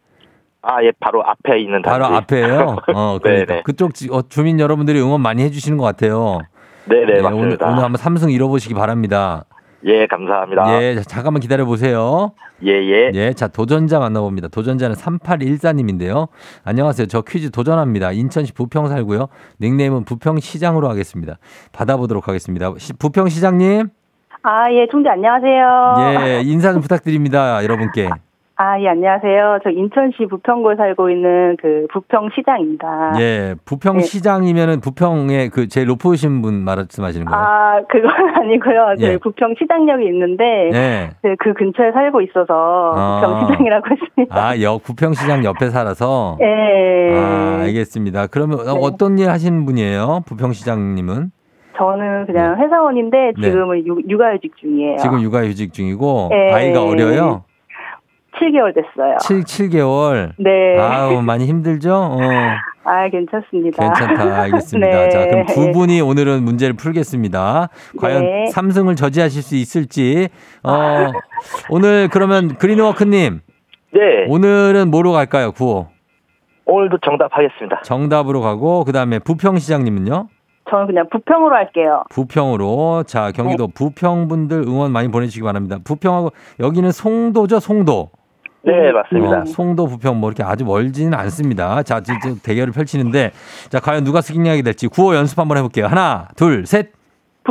아 예 바로 앞에 있는 바로 단지. 앞에요. 어, 그러니까. 그쪽 지- 어, 주민 여러분들이 응원 많이 해주시는 것 같아요. 네네 예, 오늘, 맞습니다. 오늘 한번 삼승 잃어보시기 바랍니다. 예, 감사합니다. 예, 자, 잠깐만 기다려 보세요. 예, 예. 예, 자, 도전자 만나봅니다. 도전자는 3814님인데요. 안녕하세요. 저 퀴즈 도전합니다. 인천시 부평 살고요. 닉네임은 부평시장으로 하겠습니다. 받아보도록 하겠습니다. 시- 부평시장님, 아, 예, 총재 안녕하세요. 예, 인사 좀 부탁드립니다. 여러분께. 아, 예, 안녕하세요. 저 인천시 부평구에 살고 있는 그 부평시장입니다. 예, 부평시장이면은 부평의 그 제일 높으신 분 말씀하시는 거예요? 아, 그건 아니고요. 저희 예. 부평시장역이 있는데 예. 네, 그 근처에 살고 있어서 아. 부평시장이라고 했습니다. 아, 역 부평시장 옆에 살아서. 예. 아, 알겠습니다. 그러면 네. 어떤 일 하시는 분이에요? 부평시장님은? 저는 그냥 회사원인데 네. 지금은 육- 육아휴직 중이에요. 지금 육아휴직 중이고 예. 아이가 어려요? 7개월 됐어요. 7, 7개월. 네. 아우, 많이 힘들죠? 어, 아, 괜찮습니다. 괜찮다. 알겠습니다. 네. 자, 그럼 두 분이 오늘은 문제를 풀겠습니다. 과연 네. 삼승을 저지하실 수 있을지. 어, 오늘 그러면 그린워크님, 네. 오늘은 뭐로 갈까요? 구호. 오늘도 정답하겠습니다. 정답으로 가고, 그 다음에 부평시장님은요? 저는 그냥 부평으로 할게요. 부평으로. 자, 경기도 부평분들 응원 많이 보내주시기 바랍니다. 부평하고, 여기는 송도죠, 송도. 네, 맞습니다. 어, 송도 부평 뭐 이렇게 아주 멀지는 않습니다. 자, 진짜 대결을 펼치는데 자, 과연 누가 승리하게 될지 구호 연습 한번 해볼게요. 하나, 둘, 셋.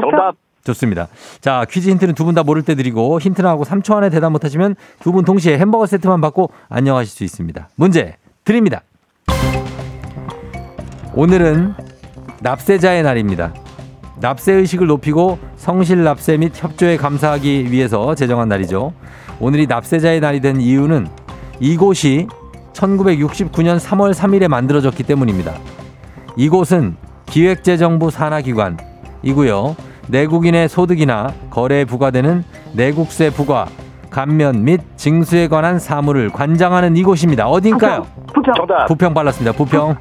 정답. 좋습니다. 자, 퀴즈 힌트는 두 분 다 모를 때 드리고 힌트 나하고 3초 안에 대답 못하시면 두 분 동시에 햄버거 세트만 받고 안녕하실 수 있습니다. 문제 드립니다. 오늘은 납세자의 날입니다. 납세 의식을 높이고 성실 납세 및 협조에 감사하기 위해서 제정한 날이죠. 오늘이 납세자의 날이 된 이유는 이곳이 1969년 3월 3일에 만들어졌기 때문입니다. 이곳은 기획재정부 산하기관이고요. 내국인의 소득이나 거래에 부과되는 내국세 부과, 감면 및 징수에 관한 사무를 관장하는 이곳입니다. 어딘가요? 부평. 정답. 부평 빨랐습니다. 부평.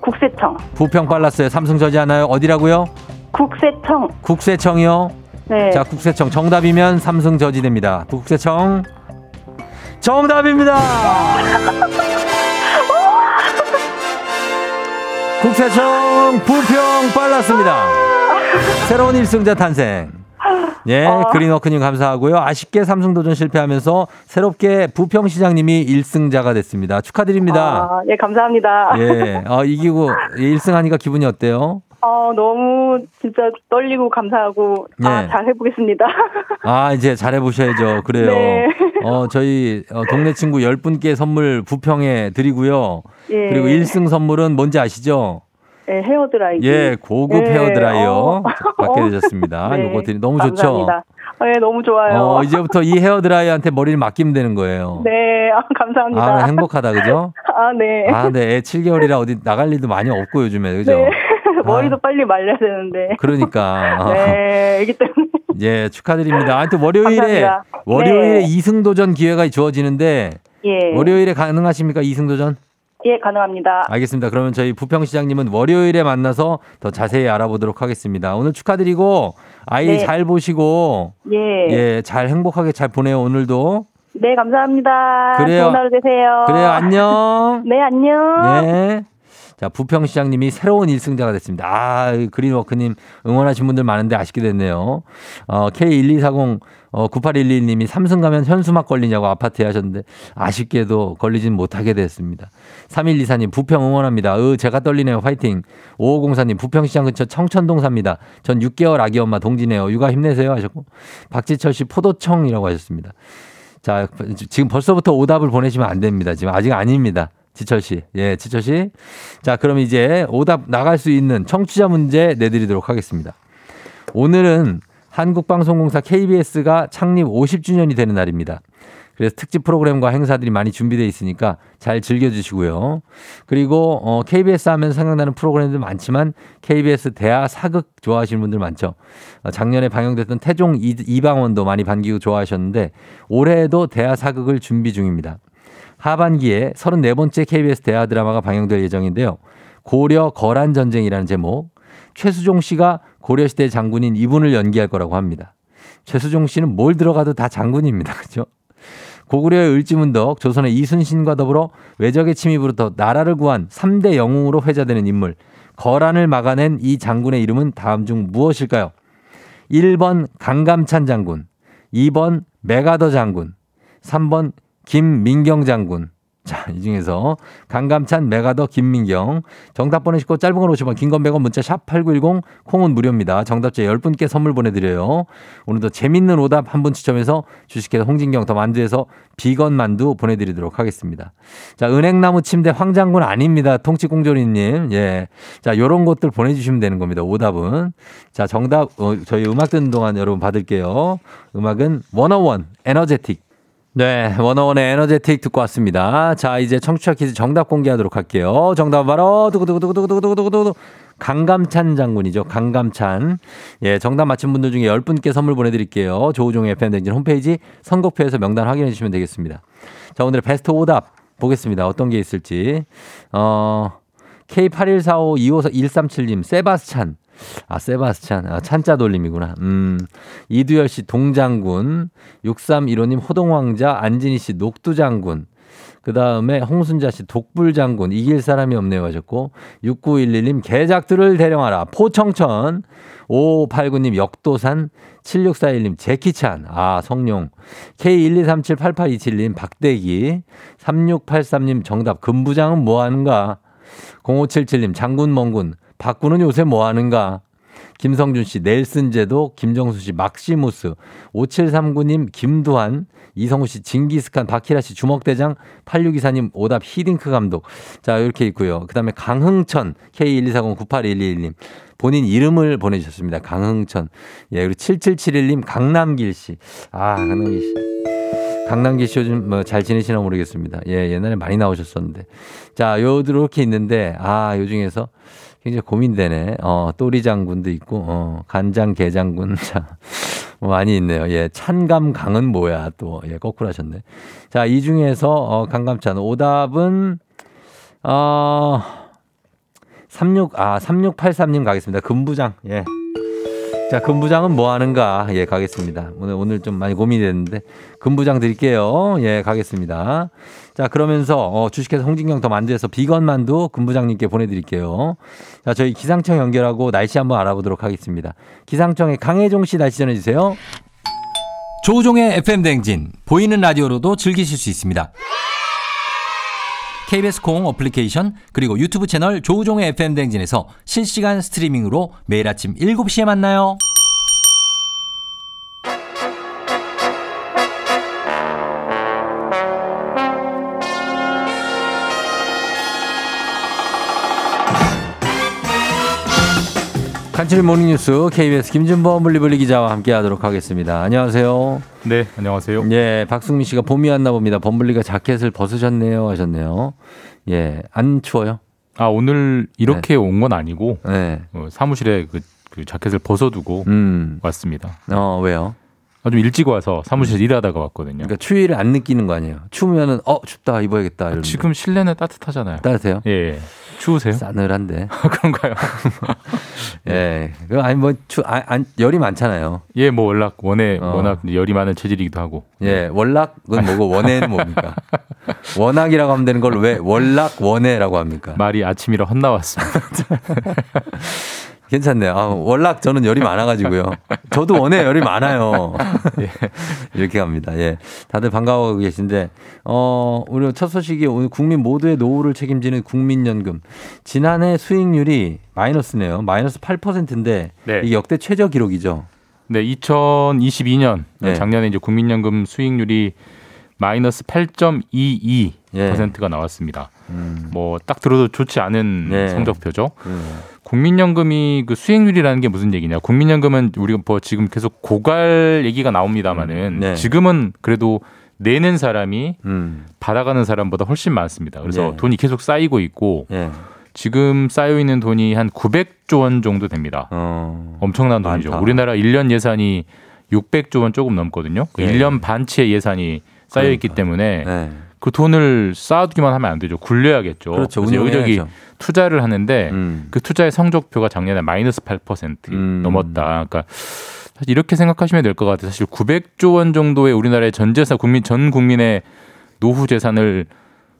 국세청. 부평 빨랐어요. 삼성 저지 하나요? 어디라고요? 국세청. 국세청이요. 네. 자, 국세청 정답이면 삼성 저지됩니다. 국세청 정답입니다. 국세청 부평 빨랐습니다. 새로운 1승자 탄생. 예, 어. 그린워크님 감사하고요. 아쉽게 삼승 도전 실패하면서 새롭게 부평 시장님이 1승자가 됐습니다. 축하드립니다. 아, 예, 감사합니다. 예, 어, 이기고 1승 하니까 기분이 어때요? 어, 너무 진짜 떨리고 감사하고 아, 네. 잘 해보겠습니다. 아, 이제 잘 해보셔야죠. 그래요. 네. 어, 저희 어, 동네 친구 10분께 선물 부평에 드리고요. 예. 그리고 1승 선물은 뭔지 아시죠? 네, 헤어 드라이기. 예, 고급 네, 헤어 드라이어 어. 받게 되셨습니다. 네, 요거 드리 너무 좋죠. 감사합니다. 네, 너무 좋아요. 어, 이제부터 이 헤어 드라이어한테 머리를 맡기면 되는 거예요. 네, 아, 감사합니다. 아, 행복하다, 그죠? 아, 네. 아, 네. 애 7개월이라 어디 나갈 일도 많이 없고, 요즘에, 그죠? 네. 머리도 아, 빨리 말려야 되는데. 그러니까. 네, 애기 때문에. 예, 축하드립니다. 하여튼 월요일에, 감사합니다. 월요일에 네. 이승도전 기회가 주어지는데, 예. 월요일에 가능하십니까? 이승도전? 예, 가능합니다. 알겠습니다. 그러면 저희 부평시장님은 월요일에 만나서 더 자세히 알아보도록 하겠습니다. 오늘 축하드리고, 아이 네. 잘 보시고, 예. 예, 잘 행복하게 잘 보내요, 오늘도. 네, 감사합니다. 그래요. 좋은 하루 되세요. 그래요, 안녕. 네, 안녕. 네. 자, 부평시장님이 새로운 1승자가 됐습니다. 아, 그린워크님 응원하신 분들 많은데 아쉽게 됐네요. 어, K1240, 어, 9811님이 삼승 가면 현수막 걸리냐고 아파트에 하셨는데 아쉽게도 걸리진 못하게 됐습니다. 3124님, 부평 응원합니다. 으, 제가 떨리네요. 파이팅. 5504님, 부평시장 근처 청천동 삽니다. 전 6개월 아기 엄마 동지네요. 육아 힘내세요. 하셨고. 박지철 씨, 포도청이라고 하셨습니다. 자, 지금 벌써부터 오답을 보내시면 안 됩니다. 지금 아직 아닙니다. 지철 씨. 예, 지철 씨. 자, 그럼 이제 오답 나갈 수 있는 청취자 문제 내드리도록 하겠습니다. 오늘은 한국방송공사 KBS가 창립 50주년이 되는 날입니다. 그래서 특집 프로그램과 행사들이 많이 준비되어 있으니까 잘 즐겨주시고요. 그리고 어, KBS 하면 생각나는 프로그램들 많지만 KBS 대하 사극 좋아하시는 분들 많죠. 어, 작년에 방영됐던 태종 이- 이방원도 많이 반기고 좋아하셨는데 올해에도 대하 사극을 준비 중입니다. 하반기에 34번째 KBS 대하 드라마가 방영될 예정인데요. 고려 거란 전쟁이라는 제목. 최수종 씨가 고려시대 장군인 이분을 연기할 거라고 합니다. 최수종 씨는 뭘 들어가도 다 장군입니다. 그죠? 고구려의 을지문덕, 조선의 이순신과 더불어 외적의 침입으로부터 나라를 구한 3대 영웅으로 회자되는 인물. 거란을 막아낸 이 장군의 이름은 다음 중 무엇일까요? 1번 강감찬 장군, 2번 메가더 장군, 3번 김민경 장군. 자, 이 중에서 강감찬, 메가더, 김민경. 정답 보내시고 짧은 건 50원, 긴건 100원, 문자 샵 8910, 콩은 무료입니다. 정답자 10분께 선물 보내드려요. 오늘도 재밌는 오답 한 분 추첨해서 주식회사 홍진경 더 만두에서 비건 만두 보내드리도록 하겠습니다. 자, 은행나무 침대 황장군 아닙니다. 통치공조리님. 예. 자, 요런 것들 보내주시면 되는 겁니다. 오답은. 자, 정답, 어, 저희 음악 듣는 동안 여러분 받을게요. 음악은 원어원, 에너제틱. 네, 원어원의 에너제틱 듣고 왔습니다. 자, 이제 청취자 퀴즈 정답 공개하도록 할게요. 정답은 바로 두구두구두구두구두구두구두구 강감찬 장군이죠. 강감찬. 예, 정답 맞힌 분들 중에 10분께 선물 보내드릴게요. 조우종의 FM댕진 홈페이지 선곡표에서 명단 확인해 주시면 되겠습니다. 자, 오늘의 베스트 오답 보겠습니다. 어떤 게 있을지. 어, K8145251377님, 세바스찬. 아, 세바스찬. 아, 찬자 돌림이구나. 음. 이두열 씨, 동장군. 6315님, 호동왕자. 안진희 씨, 녹두장군. 그 다음에 홍순자 씨, 독불장군. 이길 사람이 없네요. 하셨고. 6911님, 개작들을 대령하라. 포청천. 5589님, 역도산. 7641님, 제키찬. 아, 성룡. K123788227님, 박대기. 3683님, 정답. 금부장은 뭐 하는가? 0577님, 장군 멍군. 박군은 요새 뭐 하는가? 김성준 씨, 넬슨 제도, 김정수 씨, 막시무스, 5739님, 김두한, 이성우 씨, 징기스칸, 박희라 씨, 주먹대장, 8624님, 오답 히딩크 감독. 자, 이렇게 있고요. 그 다음에 강흥천, K124098111님. 본인 이름을 보내주셨습니다. 강흥천. 예, 그리고 7771님, 강남길 씨. 아, 강남길 씨. 강남길 씨 요즘 뭐 잘 지내시나 모르겠습니다. 예, 옛날에 많이 나오셨었는데. 자, 요렇게 있는데, 아, 요 중에서 굉장히 고민되네. 어, 또리 장군도 있고, 어, 간장 게장군. 자, 뭐 많이 있네요. 예, 찬감 강은 뭐야 또. 예, 거꾸로 하셨네. 자, 이 중에서, 어, 강감찬. 오답은, 어, 36, 아, 3683님 가겠습니다. 금부장. 예. 자, 금부장은 뭐 하는가? 예, 가겠습니다. 오늘, 오늘 좀 많이 고민이 됐는데, 금부장 드릴게요. 예, 가겠습니다. 자, 그러면서, 어, 주식회사 홍진경 더 만두에서 비건 만두 금부장님께 보내드릴게요. 자, 저희 기상청 연결하고 날씨 한번 알아보도록 하겠습니다. 기상청의 강혜종 씨 날씨 전해주세요. 조우종의 FM대행진, 보이는 라디오로도 즐기실 수 있습니다. KBS 콩 어플리케이션 그리고 유튜브 채널 조우종의 FM 댕진에서 실시간 스트리밍으로 매일 아침 7시에 만나요. 간추린 모닝뉴스 KBS 김준범 물리블리 기자와 함께하도록 하겠습니다. 안녕하세요. 네, 안녕하세요. 예, 박승민 씨가 봄이 왔나 봅니다. 범블리가 자켓을 벗으셨네요 하셨네요. 예, 안 추워요? 아, 오늘 이렇게 온건 아니고 네. 어, 사무실에 그, 그 자켓을 벗어두고 음, 왔습니다. 어 왜요? 아, 좀 일찍 와서 사무실에서 일하다가 왔거든요. 그러니까 추위를 안 느끼는 거 아니에요? 추우면은 어 춥다 입어야겠다. 이러는 지금 실내는 따뜻하잖아요. 따뜻해요? 예, 예. 추우세요? 싸늘한데. 그런가요? 예. 그 아니 뭐 추 아, 안, 열이 많잖아요. 예, 뭐 월락 원에 어. 워낙 열이 많은 체질이기도 하고. 예, 월락은 뭐고 원해는 뭡니까? 원학이라고 하면 되는 걸왜 월락 원해라고 합니까? 말이 아침이라 헛나왔습니다. 괜찮네요. 아, 월락 저는 열이 많아가지고요. 저도 원해 열이 많아요. 이렇게 갑니다. 예. 다들 반가워하고 계신데, 어, 우리 첫 소식이 오늘 국민 모두의 노후를 책임지는 국민연금. 지난해 수익률이 마이너스네요. 마이너스 8%인데, 네. 이게 역대 최저 기록이죠. 네, 2022년 네. 작년에 이제 국민연금 수익률이 마이너스 8.22%가 예. 나왔습니다. 음, 뭐딱 들어도 좋지 않은 네. 성적표죠. 음. 국민연금이 그 수익률이라는 게 무슨 얘기냐? 국민연금은 우리가 뭐 지금 계속 고갈 얘기가 나옵니다만은 음, 네. 지금은 그래도 내는 사람이 음, 받아가는 사람보다 훨씬 많습니다. 그래서 네. 돈이 계속 쌓이고 있고 예. 지금 쌓여 있는 돈이 한 900조 원 정도 됩니다. 어, 엄청난 돈이죠. 많다. 우리나라 1년 예산이 600조 원 조금 넘거든요. 그 예. 1년 반치의 예산이 쌓여 있기 그러니까. 때문에 네. 그 돈을 쌓아두기만 하면 안 되죠. 굴려야겠죠. 그렇죠. 그래서 여기저기. 투자를 하는데 음. 그 투자의 성적표가 작년에 마이너스 8% 음. 넘었다. 그러니까 사실 이렇게 생각하시면 될 것 같아요. 사실 900조 원 정도의 우리나라의 전 재산 국민 전 국민의 노후 재산을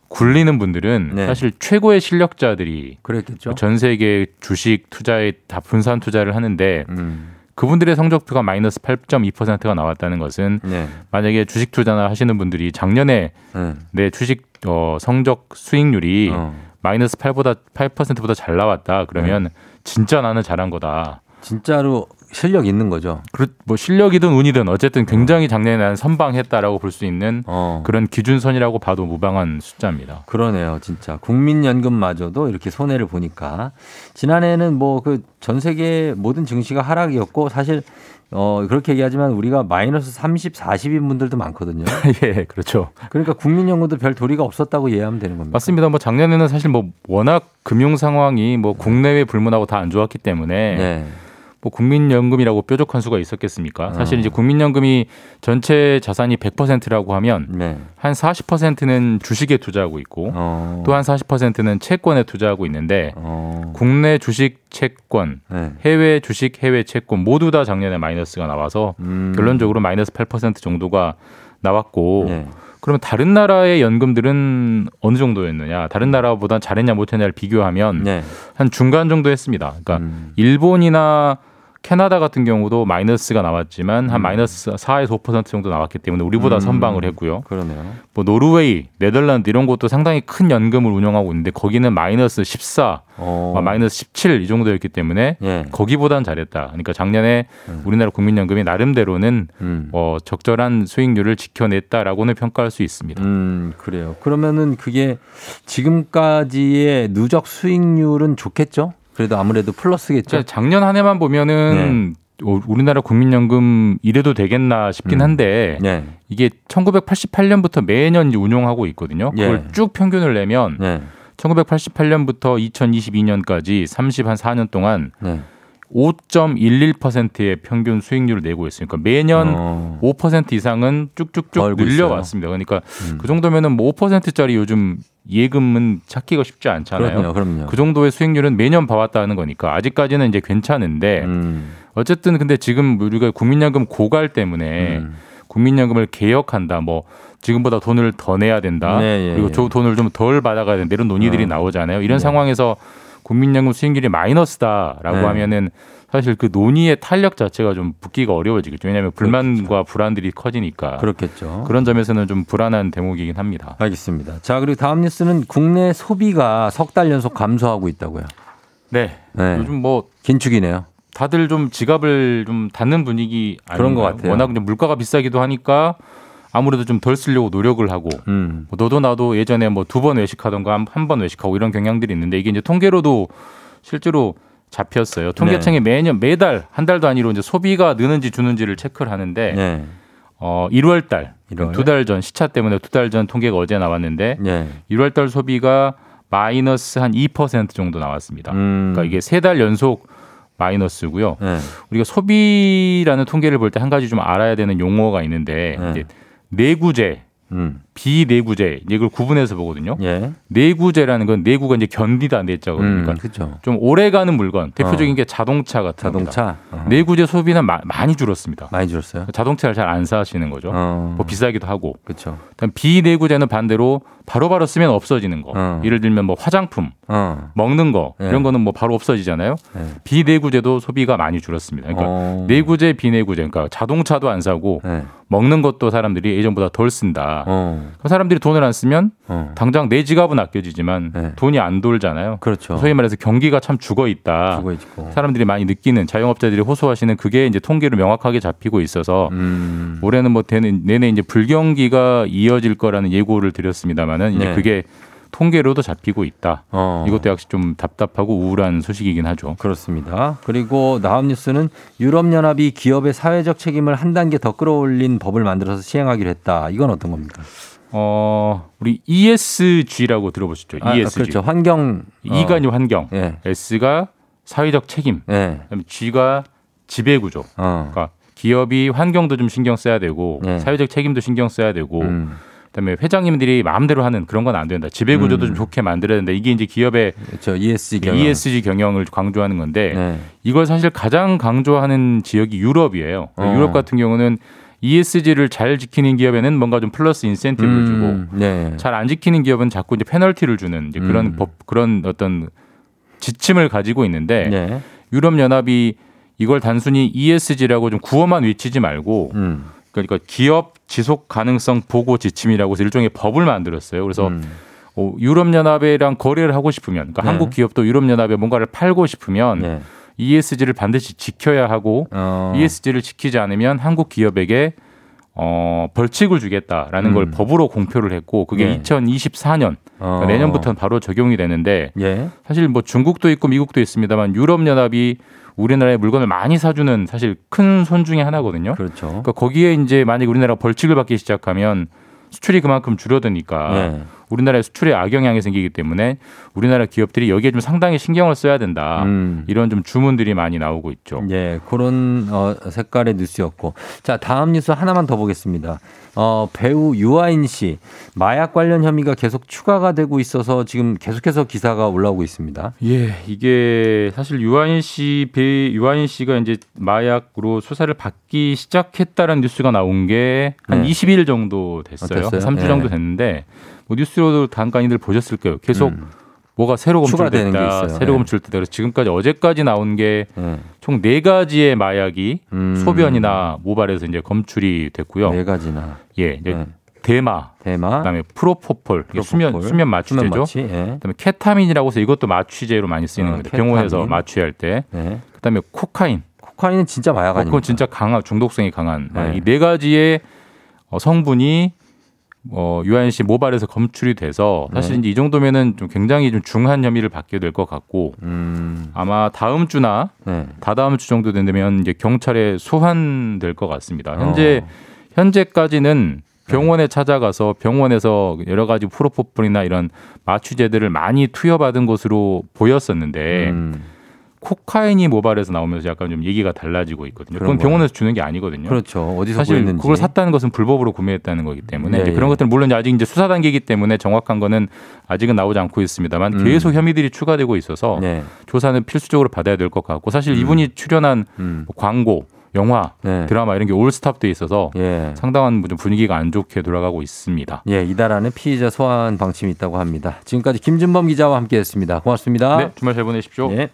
굴리는 분들은 네. 사실 최고의 실력자들이 그랬겠죠. 전 세계 주식 투자에 다 분산 투자를 하는데 음, 그분들의 성적표가 마이너스 8.2%가 나왔다는 것은 네. 만약에 주식 투자나 하시는 분들이 작년에 네. 내 주식 어, 성적 수익률이 어. 마이너스 8보다 8%보다 잘 나왔다. 그러면 네. 진짜 나는 잘한 거다. 진짜로 실력 있는 거죠. 그, 뭐 실력이든 운이든 어쨌든 굉장히 작년에 나는 선방했다라고 볼 수 있는 어. 그런 기준선이라고 봐도 무방한 숫자입니다. 그러네요, 진짜. 국민연금마저도 이렇게 손해를 보니까. 지난해에는 뭐 그 전 세계 모든 증시가 하락이었고 사실 어, 그렇게 얘기하지만 우리가 마이너스 30, 40인 분들도 많거든요. 예, 그렇죠. 그러니까 국민연금도 별 도리가 없었다고 이해하면 되는 겁니다. 맞습니다. 뭐 작년에는 사실 뭐 워낙 금융 상황이 뭐 국내외 불문하고 다 안 좋았기 때문에 네. 뭐 국민연금이라고 뾰족한 수가 있었겠습니까? 사실 어. 이제 국민연금이 전체 자산이 100%라고 하면 네. 한 40%는 주식에 투자하고 있고 어. 또한 40%는 채권에 투자하고 있는데 어. 국내 주식 채권, 네. 해외 주식, 해외 채권 모두 다 작년에 마이너스가 나와서 음. 결론적으로 마이너스 8% 정도가 나왔고 네. 그러면 다른 나라의 연금들은 어느 정도였느냐? 다른 나라보다 잘했냐 못했냐를 비교하면 네. 한 중간 정도 했습니다. 그러니까 음. 일본이나 캐나다 같은 경우도 마이너스가 나왔지만 한 음. 마이너스 4에서 5% 정도 나왔기 때문에 우리보다 음. 선방을 했고요. 그러네요. 뭐 노르웨이, 네덜란드 이런 곳도 상당히 큰 연금을 운영하고 있는데 거기는 마이너스 14, 어. 뭐 마이너스 17 이 정도였기 때문에 예. 거기보단 잘했다. 그러니까 작년에 음. 우리나라 국민연금이 나름대로는 음. 어, 적절한 수익률을 지켜냈다라고는 평가할 수 있습니다. 음, 그래요. 그러면은 그게 지금까지의 누적 수익률은 좋겠죠? 그래도 아무래도 플러스겠죠? 그러니까 작년 한 해만 보면은 어, 우리나라 국민연금 이래도 되겠나 싶긴 음. 한데 네. 이게 1988년부터 매년 운용하고 있거든요. 그걸 예. 쭉 평균을 내면 네. 1988년부터 2022년까지 30한 4년 동안 네. 5.11%의 평균 수익률을 내고 있어요. 그러니까 매년 어. 5% 이상은 쭉쭉쭉 늘려왔습니다. 그러니까 음. 그 정도면은 뭐 5%짜리 요즘 예금은 찾기가 쉽지 않잖아요. 그럼요, 그럼요. 그 정도의 수익률은 매년 봐왔다는 거니까 아직까지는 이제 괜찮은데 음. 어쨌든 근데 지금 우리가 국민연금 고갈 때문에 음. 국민연금을 개혁한다 뭐 지금보다 돈을 더 내야 된다 네, 예, 그리고 예. 저 돈을 좀 덜 받아가야 된다 이런 논의들이 어. 나오잖아요 이런 네. 상황에서 국민연금 수익률이 마이너스다라고 네. 하면은 사실 그 논의의 탄력 자체가 좀 붙기가 어려워지겠죠 왜냐하면 불만과 불안들이 커지니까 그렇겠죠. 그런 점에서는 좀 불안한 대목이긴 합니다. 알겠습니다. 자, 그리고 다음 뉴스는 국내 소비가 석 달 연속 감소하고 있다고요. 네. 네. 요즘 뭐 긴축이네요. 다들 좀 지갑을 좀 닫는 분위기 아닌가요? 그런 것 같아요. 워낙 이제 물가가 비싸기도 하니까 아무래도 좀 덜 쓰려고 노력을 하고 음. 뭐 너도 나도 예전에 뭐 두 번 외식하던가 한 번 외식하고 이런 경향들이 있는데 이게 이제 통계로도 실제로 잡혔어요. 통계청이 매년 매달 한 달도 아니로 이제 소비가 느는지 주는지를 체크를 하는데 네. 어 1월 달. 두 달 전 시차 때문에 두 달 전 통계가 어제 나왔는데 네. 1월 달 소비가 마이너스 한 2% 정도 나왔습니다. 음. 그러니까 이게 세 달 연속 마이너스고요. 네. 우리가 소비라는 통계를 볼 때 한 가지 좀 알아야 되는 용어가 있는데 네. 이제 내구재, 음. 비내구재 이걸 구분해서 보거든요. 예. 내구재라는 건 내구가 이제 견디다 내자거든요. 음, 그러니까 그렇죠. 좀 오래가는 물건 대표적인 어. 게 자동차 같은. 자동차 어. 내구재 소비는 마- 많이 줄었습니다. 많이 줄었어요. 자동차를 잘 안 사시는 거죠. 어. 뭐 비싸기도 하고. 그렇죠. 비내구재는 반대로 바로바로 쓰면 없어지는 거. 어. 예를 들면 뭐 화장품, 어. 먹는 거 네. 이런 거는 뭐 바로 없어지잖아요. 네. 비내구재도 소비가 많이 줄었습니다. 그러니까 어. 내구재, 비내구재, 그러니까 자동차도 안 사고 네. 먹는 것도 사람들이 예전보다 덜 쓴다. 어. 그 사람들이 돈을 안 쓰면 어. 당장 내 지갑은 아껴지지만 네. 돈이 안 돌잖아요. 그렇죠. 소위 말해서 경기가 참 죽어 있다. 죽어 있고. 사람들이 많이 느끼는 자영업자들이 호소하시는 그게 이제 통계로 명확하게 잡히고 있어서 음. 올해는 뭐 되는 내내 이제 불경기가 이어질 거라는 예고를 드렸습니다만은 이제 네. 그게 통계로도 잡히고 있다. 어. 이것도 역시 좀 답답하고 우울한 소식이긴 하죠. 그렇습니다. 그리고 다음 뉴스는 유럽연합이 기업의 사회적 책임을 한 단계 더 끌어올린 법을 만들어서 시행하기로 했다. 이건 어떤 겁니까? 어, 우리 ESG라고 들어보셨죠? 아, ESG. 그렇죠. 환경. E가 이제 환경, 예. S가 사회적 책임, 예. 그다음에 G가 지배 구조. 어. 그러니까 기업이 환경도 좀 신경 써야 되고 네. 사회적 책임도 신경 써야 되고 음. 그다음에 회장님들이 마음대로 하는 그런 건 안 된다. 지배 구조도 음. 좀 좋게 만들어야 된다. 이게 이제 기업의 그렇죠. ESG 경영. ESG 경영을 강조하는 건데 네. 이걸 사실 가장 강조하는 지역이 유럽이에요. 어. 유럽 같은 경우는 ESG를 잘 지키는 기업에는 뭔가 좀 플러스 인센티브를 주고 음. 네. 잘안 지키는 기업은 자꾸 이제 페널티를 주는 이제 그런 음. 법 그런 어떤 지침을 가지고 있는데 네. 유럽 연합이 이걸 단순히 ESG라고 좀 구어만 외치지 말고 음. 그러니까 기업 지속 가능성 보고 지침이라고 해서 일종의 법을 만들었어요. 그래서 음. 어, 유럽 연합이랑 거래를 하고 싶으면 그러니까 네. 한국 기업도 유럽 연합에 뭔가를 팔고 싶으면 네. ESG를 반드시 지켜야 하고 어. ESG를 지키지 않으면 한국 기업에게 어, 벌칙을 주겠다라는 음. 걸 법으로 공표를 했고 그게 네. 2024년 어. 그러니까 내년부터는 바로 적용이 되는데 예. 사실 뭐 중국도 있고 미국도 있습니다만 유럽 연합이 우리나라에 물건을 많이 사주는 사실 큰 손 중에 하나거든요. 그렇죠. 그러니까 거기에 이제 만약 우리나라가 벌칙을 받기 시작하면 수출이 그만큼 줄어드니까 네. 우리나라의 수출에 악영향이 생기기 때문에 우리나라 기업들이 여기에 좀 상당히 신경을 써야 된다. 음. 이런 좀 주문들이 많이 나오고 있죠. 예, 그런 어, 색깔의 뉴스였고. 자, 다음 뉴스 하나만 더 보겠습니다. 어, 배우 유아인 씨 마약 관련 혐의가 계속 추가가 되고 있어서 지금 계속해서 기사가 올라오고 있습니다. 예, 이게 사실 유아인 씨, 배 유아인 씨가 이제 마약으로 수사를 받기 시작했다는 뉴스가 나온 게한 네. 20일 정도 됐어요. 아, 됐어요? 3주 예. 정도 됐는데 뭐 뉴스로도 간간이들 보셨을 거예요. 계속 음. 뭐가 새로 검출됐다. 새로 예. 검출됐다. 그래서 지금까지 어제까지 나온 게 예. 총네 가지의 마약이 음. 소변이나 모발에서 이제 검출이 됐고요. 네 가지나. 예, 이제 네. 대마, 대마, 그다음에 프로포폴, 이게 수면 프로포폴, 수면 마취제죠. 수면 마취, 예. 그다음에 케타민이라고 해서 이것도 마취제로 많이 쓰이는 어, 겁니다. 병원에서 케타민. 마취할 때. 네. 그다음에 코카인. 코카인은 진짜 마약 어, 아닙니까? 그건 진짜 강한 중독성이 강한 네. 이네 가지의 어, 성분이 어, 유아인 씨 모발에서 검출이 돼서 사실 네. 이 정도면은 좀 굉장히 좀 중한 혐의를 받게 될 것 같고 음. 아마 다음 주나 네. 다다음 주 정도 된다면 이제 경찰에 소환될 것 같습니다. 현재 어. 현재까지는 병원에 찾아가서 병원에서 여러 가지 프로포폴이나 이런 마취제들을 많이 투여받은 것으로 보였었는데 음. 코카인이 모발에서 나오면서 약간 좀 얘기가 달라지고 있거든요. 그건 병원에서 주는 게 아니거든요. 그렇죠. 어디서 사실 구했는지. 그걸 샀다는 것은 불법으로 구매했다는 거기 때문에 네. 그런 것들은 물론 아직 이제 수사 단계이기 때문에 정확한 거는 아직은 나오지 않고 있습니다만 음. 계속 혐의들이 추가되고 있어서 네. 조사는 필수적으로 받아야 될 것 같고 사실 음. 이분이 출연한 음. 뭐 광고, 영화, 네. 드라마 이런 게 올스탑돼 있어서 예. 상당한 좀 분위기가 안 좋게 돌아가고 있습니다. 예, 이달 안에 피의자 소환 방침이 있다고 합니다. 지금까지 김준범 기자와 함께했습니다. 고맙습니다. 네, 주말 잘 보내십시오. 예.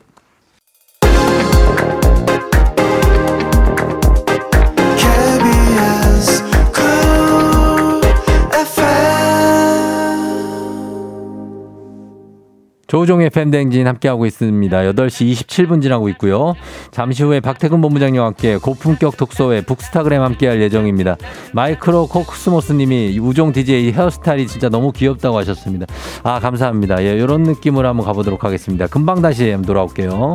조우종의 FM대행진 함께하고 있습니다. 8시 27분 지나고 있고요. 잠시 후에 박태근 본부장님과 함께 고품격 독서회 북스타그램 함께할 예정입니다. 마이크로 코스모스 님이 우종 DJ 헤어스타일이 진짜 너무 귀엽다고 하셨습니다. 아, 감사합니다. 예, 이런 느낌으로 한번 가보도록 하겠습니다. 금방 다시 돌아올게요.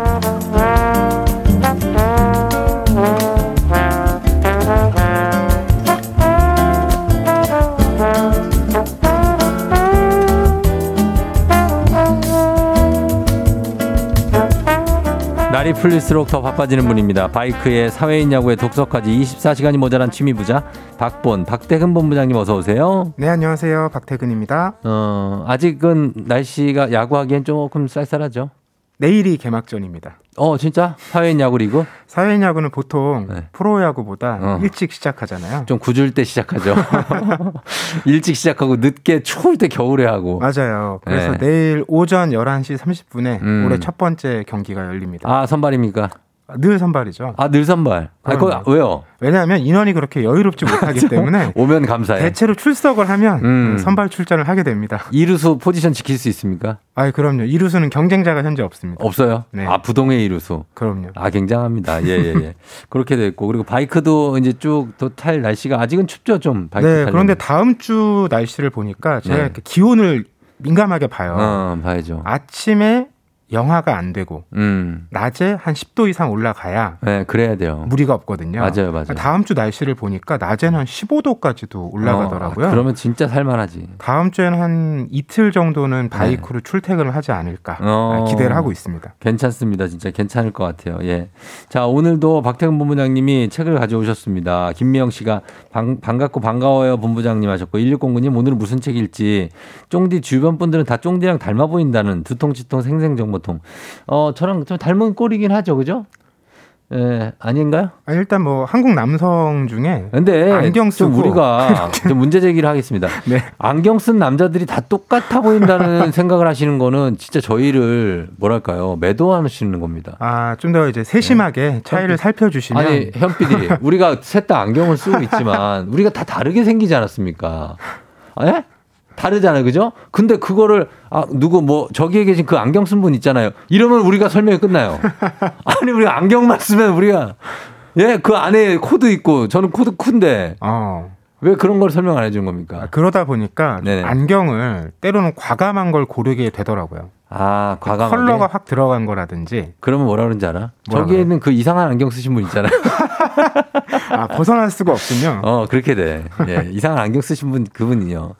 날이 풀릴수록 더 바빠지는 분입니다. 바이크에 사회인 야구에 독서까지 24시간이 모자란 취미 부자 박본 박태근 본부장님 어서 오세요. 네, 안녕하세요. 박태근입니다. 어, 아직은 날씨가 야구하기엔 조금 쌀쌀하죠. 내일이 개막전입니다. 어, 진짜? 사회인 야구 리그? 사회인 야구는 보통 네. 프로야구보다 어. 일찍 시작하잖아요. 좀 굳을 때 시작하죠. 일찍 시작하고 늦게 추울 때 겨울에 하고. 맞아요. 그래서 네. 내일 오전 11시 30분에 음. 올해 첫 번째 경기가 열립니다. 아, 선발입니까? 늘 선발이죠. 아, 늘 선발. 아, 거 그럼요. 왜요? 왜냐하면 인원이 그렇게 여유롭지 못하기 때문에 오면 감사해. 대체로 출석을 하면 음. 선발 출전을 하게 됩니다. 이루수 포지션 지킬 수 있습니까? 아, 그럼요. 이루수는 경쟁자가 현재 없습니다. 없어요? 네. 아, 부동의 이루수. 그럼요. 아, 굉장합니다. 예, 예, 예. 그렇게 됐고. 그리고 바이크도 이제 쭉또탈 날씨가 아직은 춥죠, 좀. 바이크 네, 타려면. 그런데 다음 주 날씨를 보니까 제가 네. 기온을 민감하게 봐요. 어, 봐야죠. 아침에 영하가 안 되고 음. 낮에 한 10도 이상 올라가야 네, 그래야 돼요. 무리가 없거든요. 맞아요, 맞아요. 다음 주 날씨를 보니까 낮에는 한 15도까지도 올라가더라고요. 어, 아, 그러면 진짜 살만하지. 다음 주에는 한 이틀 정도는 바이크로 출퇴근을 하지 않을까 네. 어. 기대를 하고 있습니다. 괜찮습니다. 진짜 괜찮을 것 같아요. 예. 자, 오늘도 박태근 본부장님이 책을 가져오셨습니다. 김미영 씨가 반, 반갑고 반가워요 본부장님 하셨고 1609님 오늘은 무슨 책일지 쫑디 주변 분들은 다 쫑디랑 닮아 보인다는 두통치통 생생정보 통. 어, 저랑 좀 닮은 꼴이긴 하죠. 그죠? 예, 아닌가요? 아니, 일단 뭐 한국 남성 중에 근데 안경 좀 쓰고 우리가 좀 문제 제기를 하겠습니다. 네. 안경 쓴 남자들이 다 똑같아 보인다는 생각을 하시는 거는 진짜 저희를 뭐랄까요 매도하시는 겁니다. 아, 좀 더 이제 세심하게 차이를 살펴주시면 네. 아니 현 PD 우리가 셋 다 안경을 쓰고 있지만 우리가 다 다르게 생기지 않았습니까? 아, 예? 다르잖아요, 그죠? 근데 그거를 아 누구 뭐 저기에 계신 그 안경 쓴 분 있잖아요. 이러면 우리가 설명이 끝나요. 아니 우리가 안경만 쓰면 우리가 예 그 안에 코도 있고 저는 코도 큰데 어, 왜 그런 걸 설명 안 해준 겁니까? 그러다 보니까 네네. 안경을 때로는 과감한 걸 고르게 되더라고요. 아 과감하게. 컬러가 확 들어간 거라든지 그러면 뭐라 그러는지 알아? 뭐라 저기에 그래요? 있는 그 이상한 안경 쓰신 분 있잖아요. 아, 벗어날 수가 없군요. 어, 그렇게 돼. 예, 이상한 안경 쓰신 분, 그분이요.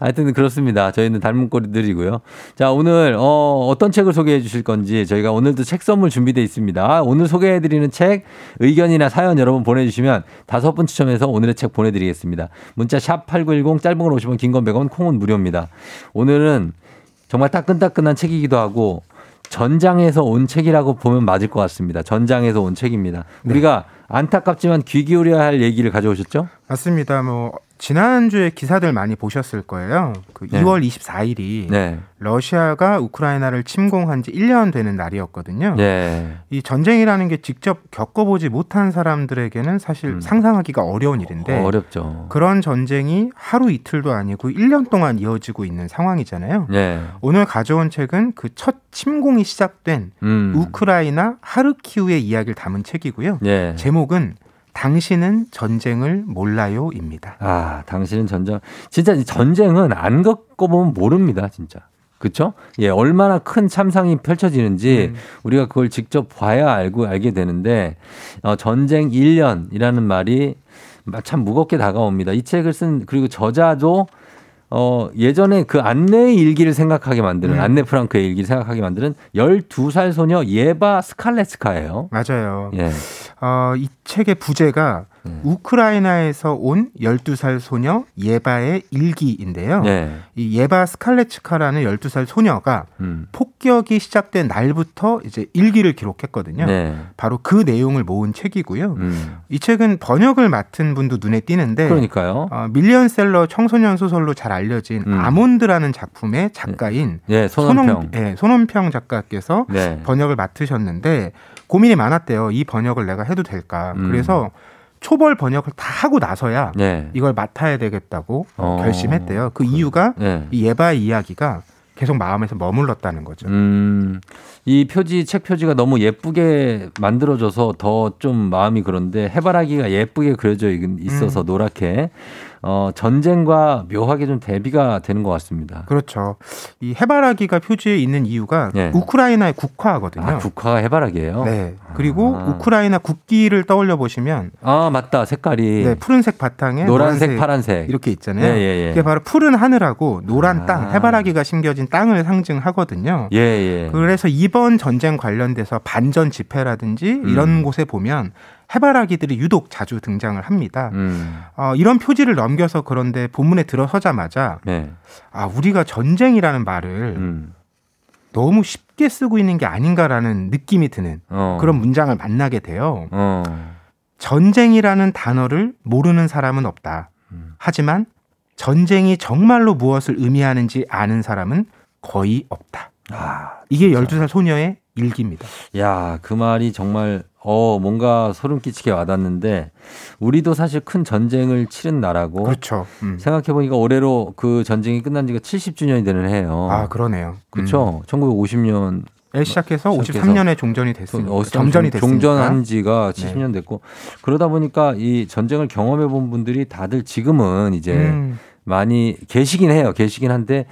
하여튼 그렇습니다. 저희는 닮은 꼴들이고요. 자, 오늘, 어, 어떤 책을 소개해 주실 건지 저희가 오늘도 책 선물 준비되어 있습니다. 오늘 소개해 드리는 책, 의견이나 사연 여러분 보내주시면 다섯 분 추첨해서 오늘의 책 보내드리겠습니다. 문자 샵 8910 짧은 건 50원, 긴 건 100원, 콩은 무료입니다. 오늘은 정말 따끈따끈한 책이기도 하고 전장에서 온 책이라고 보면 맞을 것 같습니다. 전장에서 온 책입니다. 우리가 안타깝지만 귀 기울여야 할 얘기를 가져오셨죠? 맞습니다. 뭐 지난주에 기사들 많이 보셨을 거예요. 그 네. 2월 24일이 네. 러시아가 우크라이나를 침공한 지 1년 되는 날이었거든요. 예. 이 전쟁이라는 게 직접 겪어보지 못한 사람들에게는 사실 음. 상상하기가 어려운 일인데 어렵죠. 그런 전쟁이 하루 이틀도 아니고 1년 동안 이어지고 있는 상황이잖아요. 예. 오늘 가져온 책은 그 첫 침공이 시작된 음. 우크라이나 하르키우의 이야기를 담은 책이고요. 예. 제목은 당신은 전쟁을 몰라요입니다. 아, 당신은 전쟁. 진짜 이 전쟁은 안 겪어보면 모릅니다, 진짜. 그쵸? 예, 얼마나 큰 참상이 펼쳐지는지 음. 우리가 그걸 직접 봐야 알고 알게 되는데, 어, 전쟁 1년이라는 말이 참 무겁게 다가옵니다. 이 책을 쓴, 그리고 저자도 어, 예전에 그 안내의 일기를 생각하게 만드는, 음. 안내 프랑크의 일기를 생각하게 만드는 12살 소녀 예바 스칼레스카예요 맞아요. 예. 어, 이 책의 부제가 우크라이나에서 온 12살 소녀 예바의 일기인데요. 네. 이 예바 스칼레츠카라는 12살 소녀가 음. 폭격이 시작된 날부터 이제 일기를 기록했거든요. 네. 바로 그 내용을 모은 책이고요. 음. 이 책은 번역을 맡은 분도 눈에 띄는데 그러니까요. 어, 밀리언셀러 청소년 소설로 잘 알려진 음. 아몬드라는 작품의 작가인 예, 손원평. 예, 손원평 작가께서 네. 번역을 맡으셨는데 고민이 많았대요. 이 번역을 내가 해도 될까? 음. 그래서 초벌 번역을 다 하고 나서야 네. 이걸 맡아야 되겠다고 어. 결심했대요. 그 이유가 네. 이 예바의 이야기가 계속 마음에서 머물렀다는 거죠. 음, 이 표지, 책 표지가 너무 예쁘게 만들어져서 더 좀 마음이 그런데 해바라기가 예쁘게 그려져 있- 있어서 음. 노랗게 어, 전쟁과 묘하게 좀 대비가 되는 것 같습니다. 그렇죠. 이 해바라기가 표지에 있는 이유가 예. 우크라이나의 국화거든요. 아, 국화가 해바라기예요? 네. 그리고 아. 우크라이나 국기를 떠올려 보시면 아, 맞다. 색깔이 네, 푸른색 바탕에 노란색, 파란색. 이렇게 있잖아요. 예, 예, 예. 그게 바로 푸른 하늘하고 노란 아. 땅, 해바라기가 심겨진 땅을 상징하거든요. 예, 예. 그래서 이번 전쟁 관련돼서 반전 집회라든지 이런 음. 곳에 보면 해바라기들이 유독 자주 등장을 합니다. 음, 어, 이런 표지를 넘겨서 그런데 본문에 들어서자마자 네. 아 우리가 전쟁이라는 말을 음, 너무 쉽게 쓰고 있는 게 아닌가라는 느낌이 드는 어. 그런 문장을 만나게 돼요. 어. 전쟁이라는 단어를 모르는 사람은 없다. 음. 하지만 전쟁이 정말로 무엇을 의미하는지 아는 사람은 거의 없다. 아, 이게 12살 소녀의 일기입니다. 야, 그 말이 정말 어, 뭔가 소름 끼치게 와닿는데 우리도 사실 큰 전쟁을 치른 나라고 그렇죠. 음. 생각해 보니까 올해로 그 전쟁이 끝난 지가 70주년이 되는 해요. 아, 그러네요. 그렇죠. 1950년 에 시작해서 시작해서 53년에 종전이 됐습니다. 어, 정전이 됐습니다. 종전한 지가 네. 70년 됐고 그러다 보니까 이 전쟁을 경험해 본 분들이 다들 지금은 이제 음, 많이 계시긴 해요. 계시긴 한데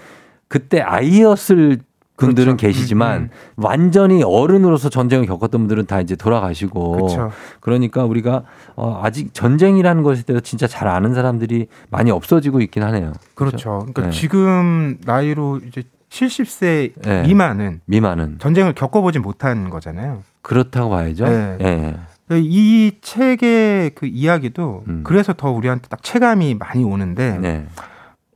그때 아이였을 분들은 그렇죠. 계시지만 음, 완전히 어른으로서 전쟁을 겪었던 분들은 다 이제 돌아가시고 그렇죠. 그러니까 우리가 어, 아직 전쟁이라는 것에 대해서 진짜 잘 아는 사람들이 많이 없어지고 있긴 하네요. 그렇죠. 그러니까 네. 지금 나이로 이제 70세 네. 미만은 미만은 전쟁을 겪어보지 못한 거잖아요. 그렇다고 봐야죠. 네. 예. 이 책의 그 이야기도 음. 그래서 더 우리한테 딱 체감이 많이 오는데 네.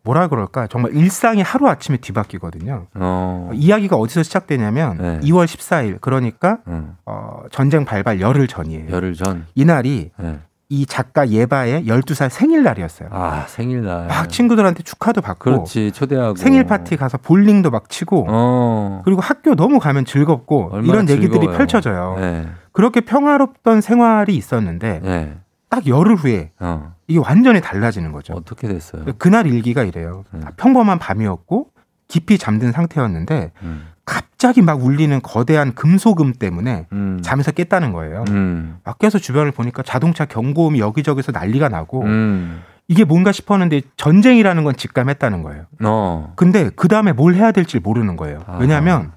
뭐라 그럴까 정말 일상이 하루 아침에 뒤바뀌거든요. 어. 이야기가 어디서 시작되냐면 네. 2월 14일 그러니까 음. 어, 전쟁 발발 열흘 전이에요. 열흘 전. 이날이 네. 이 작가 예바의 12살 생일날이었어요. 아 생일날. 막 친구들한테 축하도 받고 그렇지 초대하고 생일 파티 가서 볼링도 막 치고 어. 그리고 학교 너무 가면 즐겁고 이런 얘기들이 즐거워요. 펼쳐져요. 네. 그렇게 평화롭던 생활이 있었는데 네. 딱 열흘 후에 어. 이게 완전히 달라지는 거죠. 어떻게 됐어요? 그날 일기가 이래요. 음. 평범한 밤이었고 깊이 잠든 상태였는데 음. 갑자기 막 울리는 거대한 금속음 때문에 음. 잠에서 깼다는 거예요. 음. 막 깨서 주변을 보니까 자동차 경고음이 여기저기서 난리가 나고 음. 이게 뭔가 싶었는데 전쟁이라는 건 직감했다는 거예요. 어. 근데 그 다음에 뭘 해야 될지 모르는 거예요. 아. 왜냐하면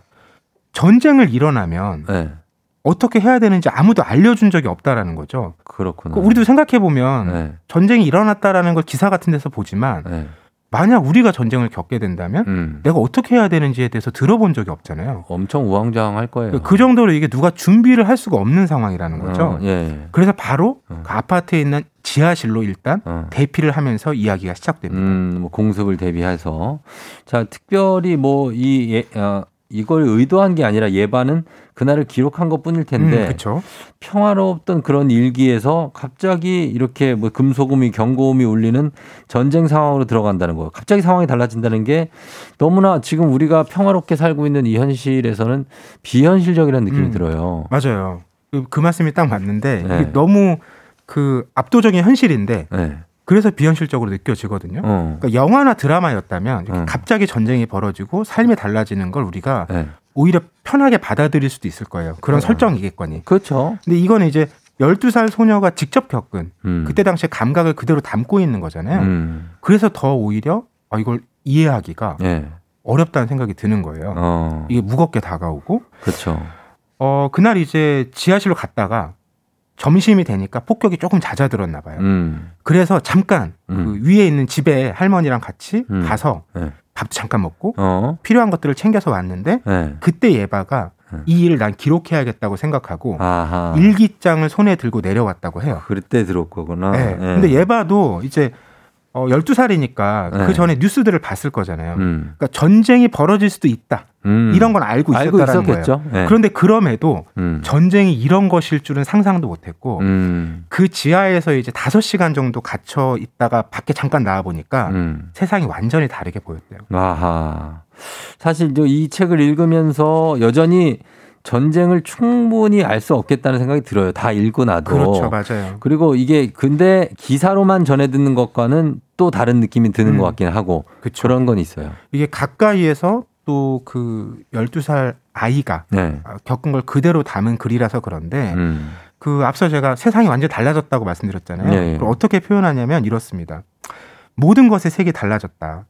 전쟁을 일어나면 네. 어떻게 해야 되는지 아무도 알려준 적이 없다라는 거죠. 그렇구나. 그러니까 우리도 생각해 보면 네. 전쟁이 일어났다라는 걸 기사 같은 데서 보지만 네. 만약 우리가 전쟁을 겪게 된다면 음. 내가 어떻게 해야 되는지에 대해서 들어본 적이 없잖아요. 엄청 우왕좌왕할 거예요. 그 정도로 이게 누가 준비를 할 수가 없는 상황이라는 거죠. 어, 예. 그래서 바로 어. 그 아파트에 있는 지하실로 일단 어. 대피를 하면서 이야기가 시작됩니다. 음, 뭐 공습을 대비해서 자 특별히 뭐이 예, 어, 이걸 의도한 게 아니라 예반은 그날을 기록한 것 뿐일 텐데 그렇죠. 평화로웠던 그런 일기에서 갑자기 이렇게 뭐 금소금이 경고음이 울리는 전쟁 상황으로 들어간다는 거예요. 갑자기 상황이 달라진다는 게 너무나 지금 우리가 평화롭게 살고 있는 이 현실에서는 비현실적이라는 느낌이 음. 들어요. 맞아요. 그, 그 말씀이 딱 맞는데 네. 너무 그 압도적인 현실인데 네. 그래서 비현실적으로 느껴지거든요. 어. 그러니까 영화나 드라마였다면 이렇게 음. 갑자기 전쟁이 벌어지고 삶이 달라지는 걸 우리가 네. 오히려 편하게 받아들일 수도 있을 거예요. 그런 어. 설정이겠거니. 그렇죠. 근데 이거는 이제 12살 소녀가 직접 겪은 음. 그때 당시의 감각을 그대로 담고 있는 거잖아요. 음. 그래서 더 오히려 아, 이걸 이해하기가 예. 어렵다는 생각이 드는 거예요. 어. 이게 무겁게 다가오고 그렇죠. 어 그날 이제 지하실로 갔다가 점심이 되니까 폭격이 조금 잦아들었나 봐요. 음. 그래서 잠깐 음. 그 위에 있는 집에 할머니랑 같이 음. 가서 네. 밥도 잠깐 먹고 어. 필요한 것들을 챙겨서 왔는데 네. 그때 예바가 이 일을 난 기록해야겠다고 생각하고 아하. 일기장을 손에 들고 내려왔다고 해요. 그때 들어올 거구나. 네. 예. 근데 예바도 이제 어 12살이니까 네. 그 전에 뉴스들을 봤을 거잖아요. 음. 그러니까 전쟁이 벌어질 수도 있다. 음. 이런 건 알고 알고 있었다라는 있었겠죠. 거예요. 네. 그런데 그럼에도 음. 전쟁이 이런 것일 줄은 상상도 못 했고 음. 그 지하에서 이제 다섯 시간 정도 갇혀 있다가 밖에 잠깐 나와 보니까 음. 세상이 완전히 다르게 보였대요. 아하. 사실 저이 책을 읽으면서 여전히 전쟁을 충분히 알 수 없겠다는 생각이 들어요. 다 읽고 나도. 그렇죠, 맞아요. 그리고 이게 근데 기사로만 전해 듣는 것과는 또 다른 느낌이 드는 음. 것 같긴 하고 그쵸. 그런 건 있어요. 이게 가까이에서 또 그 12살 아이가 네. 겪은 걸 그대로 담은 글이라서 그런데 음. 그 앞서 제가 세상이 완전히 달라졌다고 말씀드렸잖아요. 네, 네. 그걸 어떻게 표현하냐면 이렇습니다. 모든 것의 색이 달라졌다.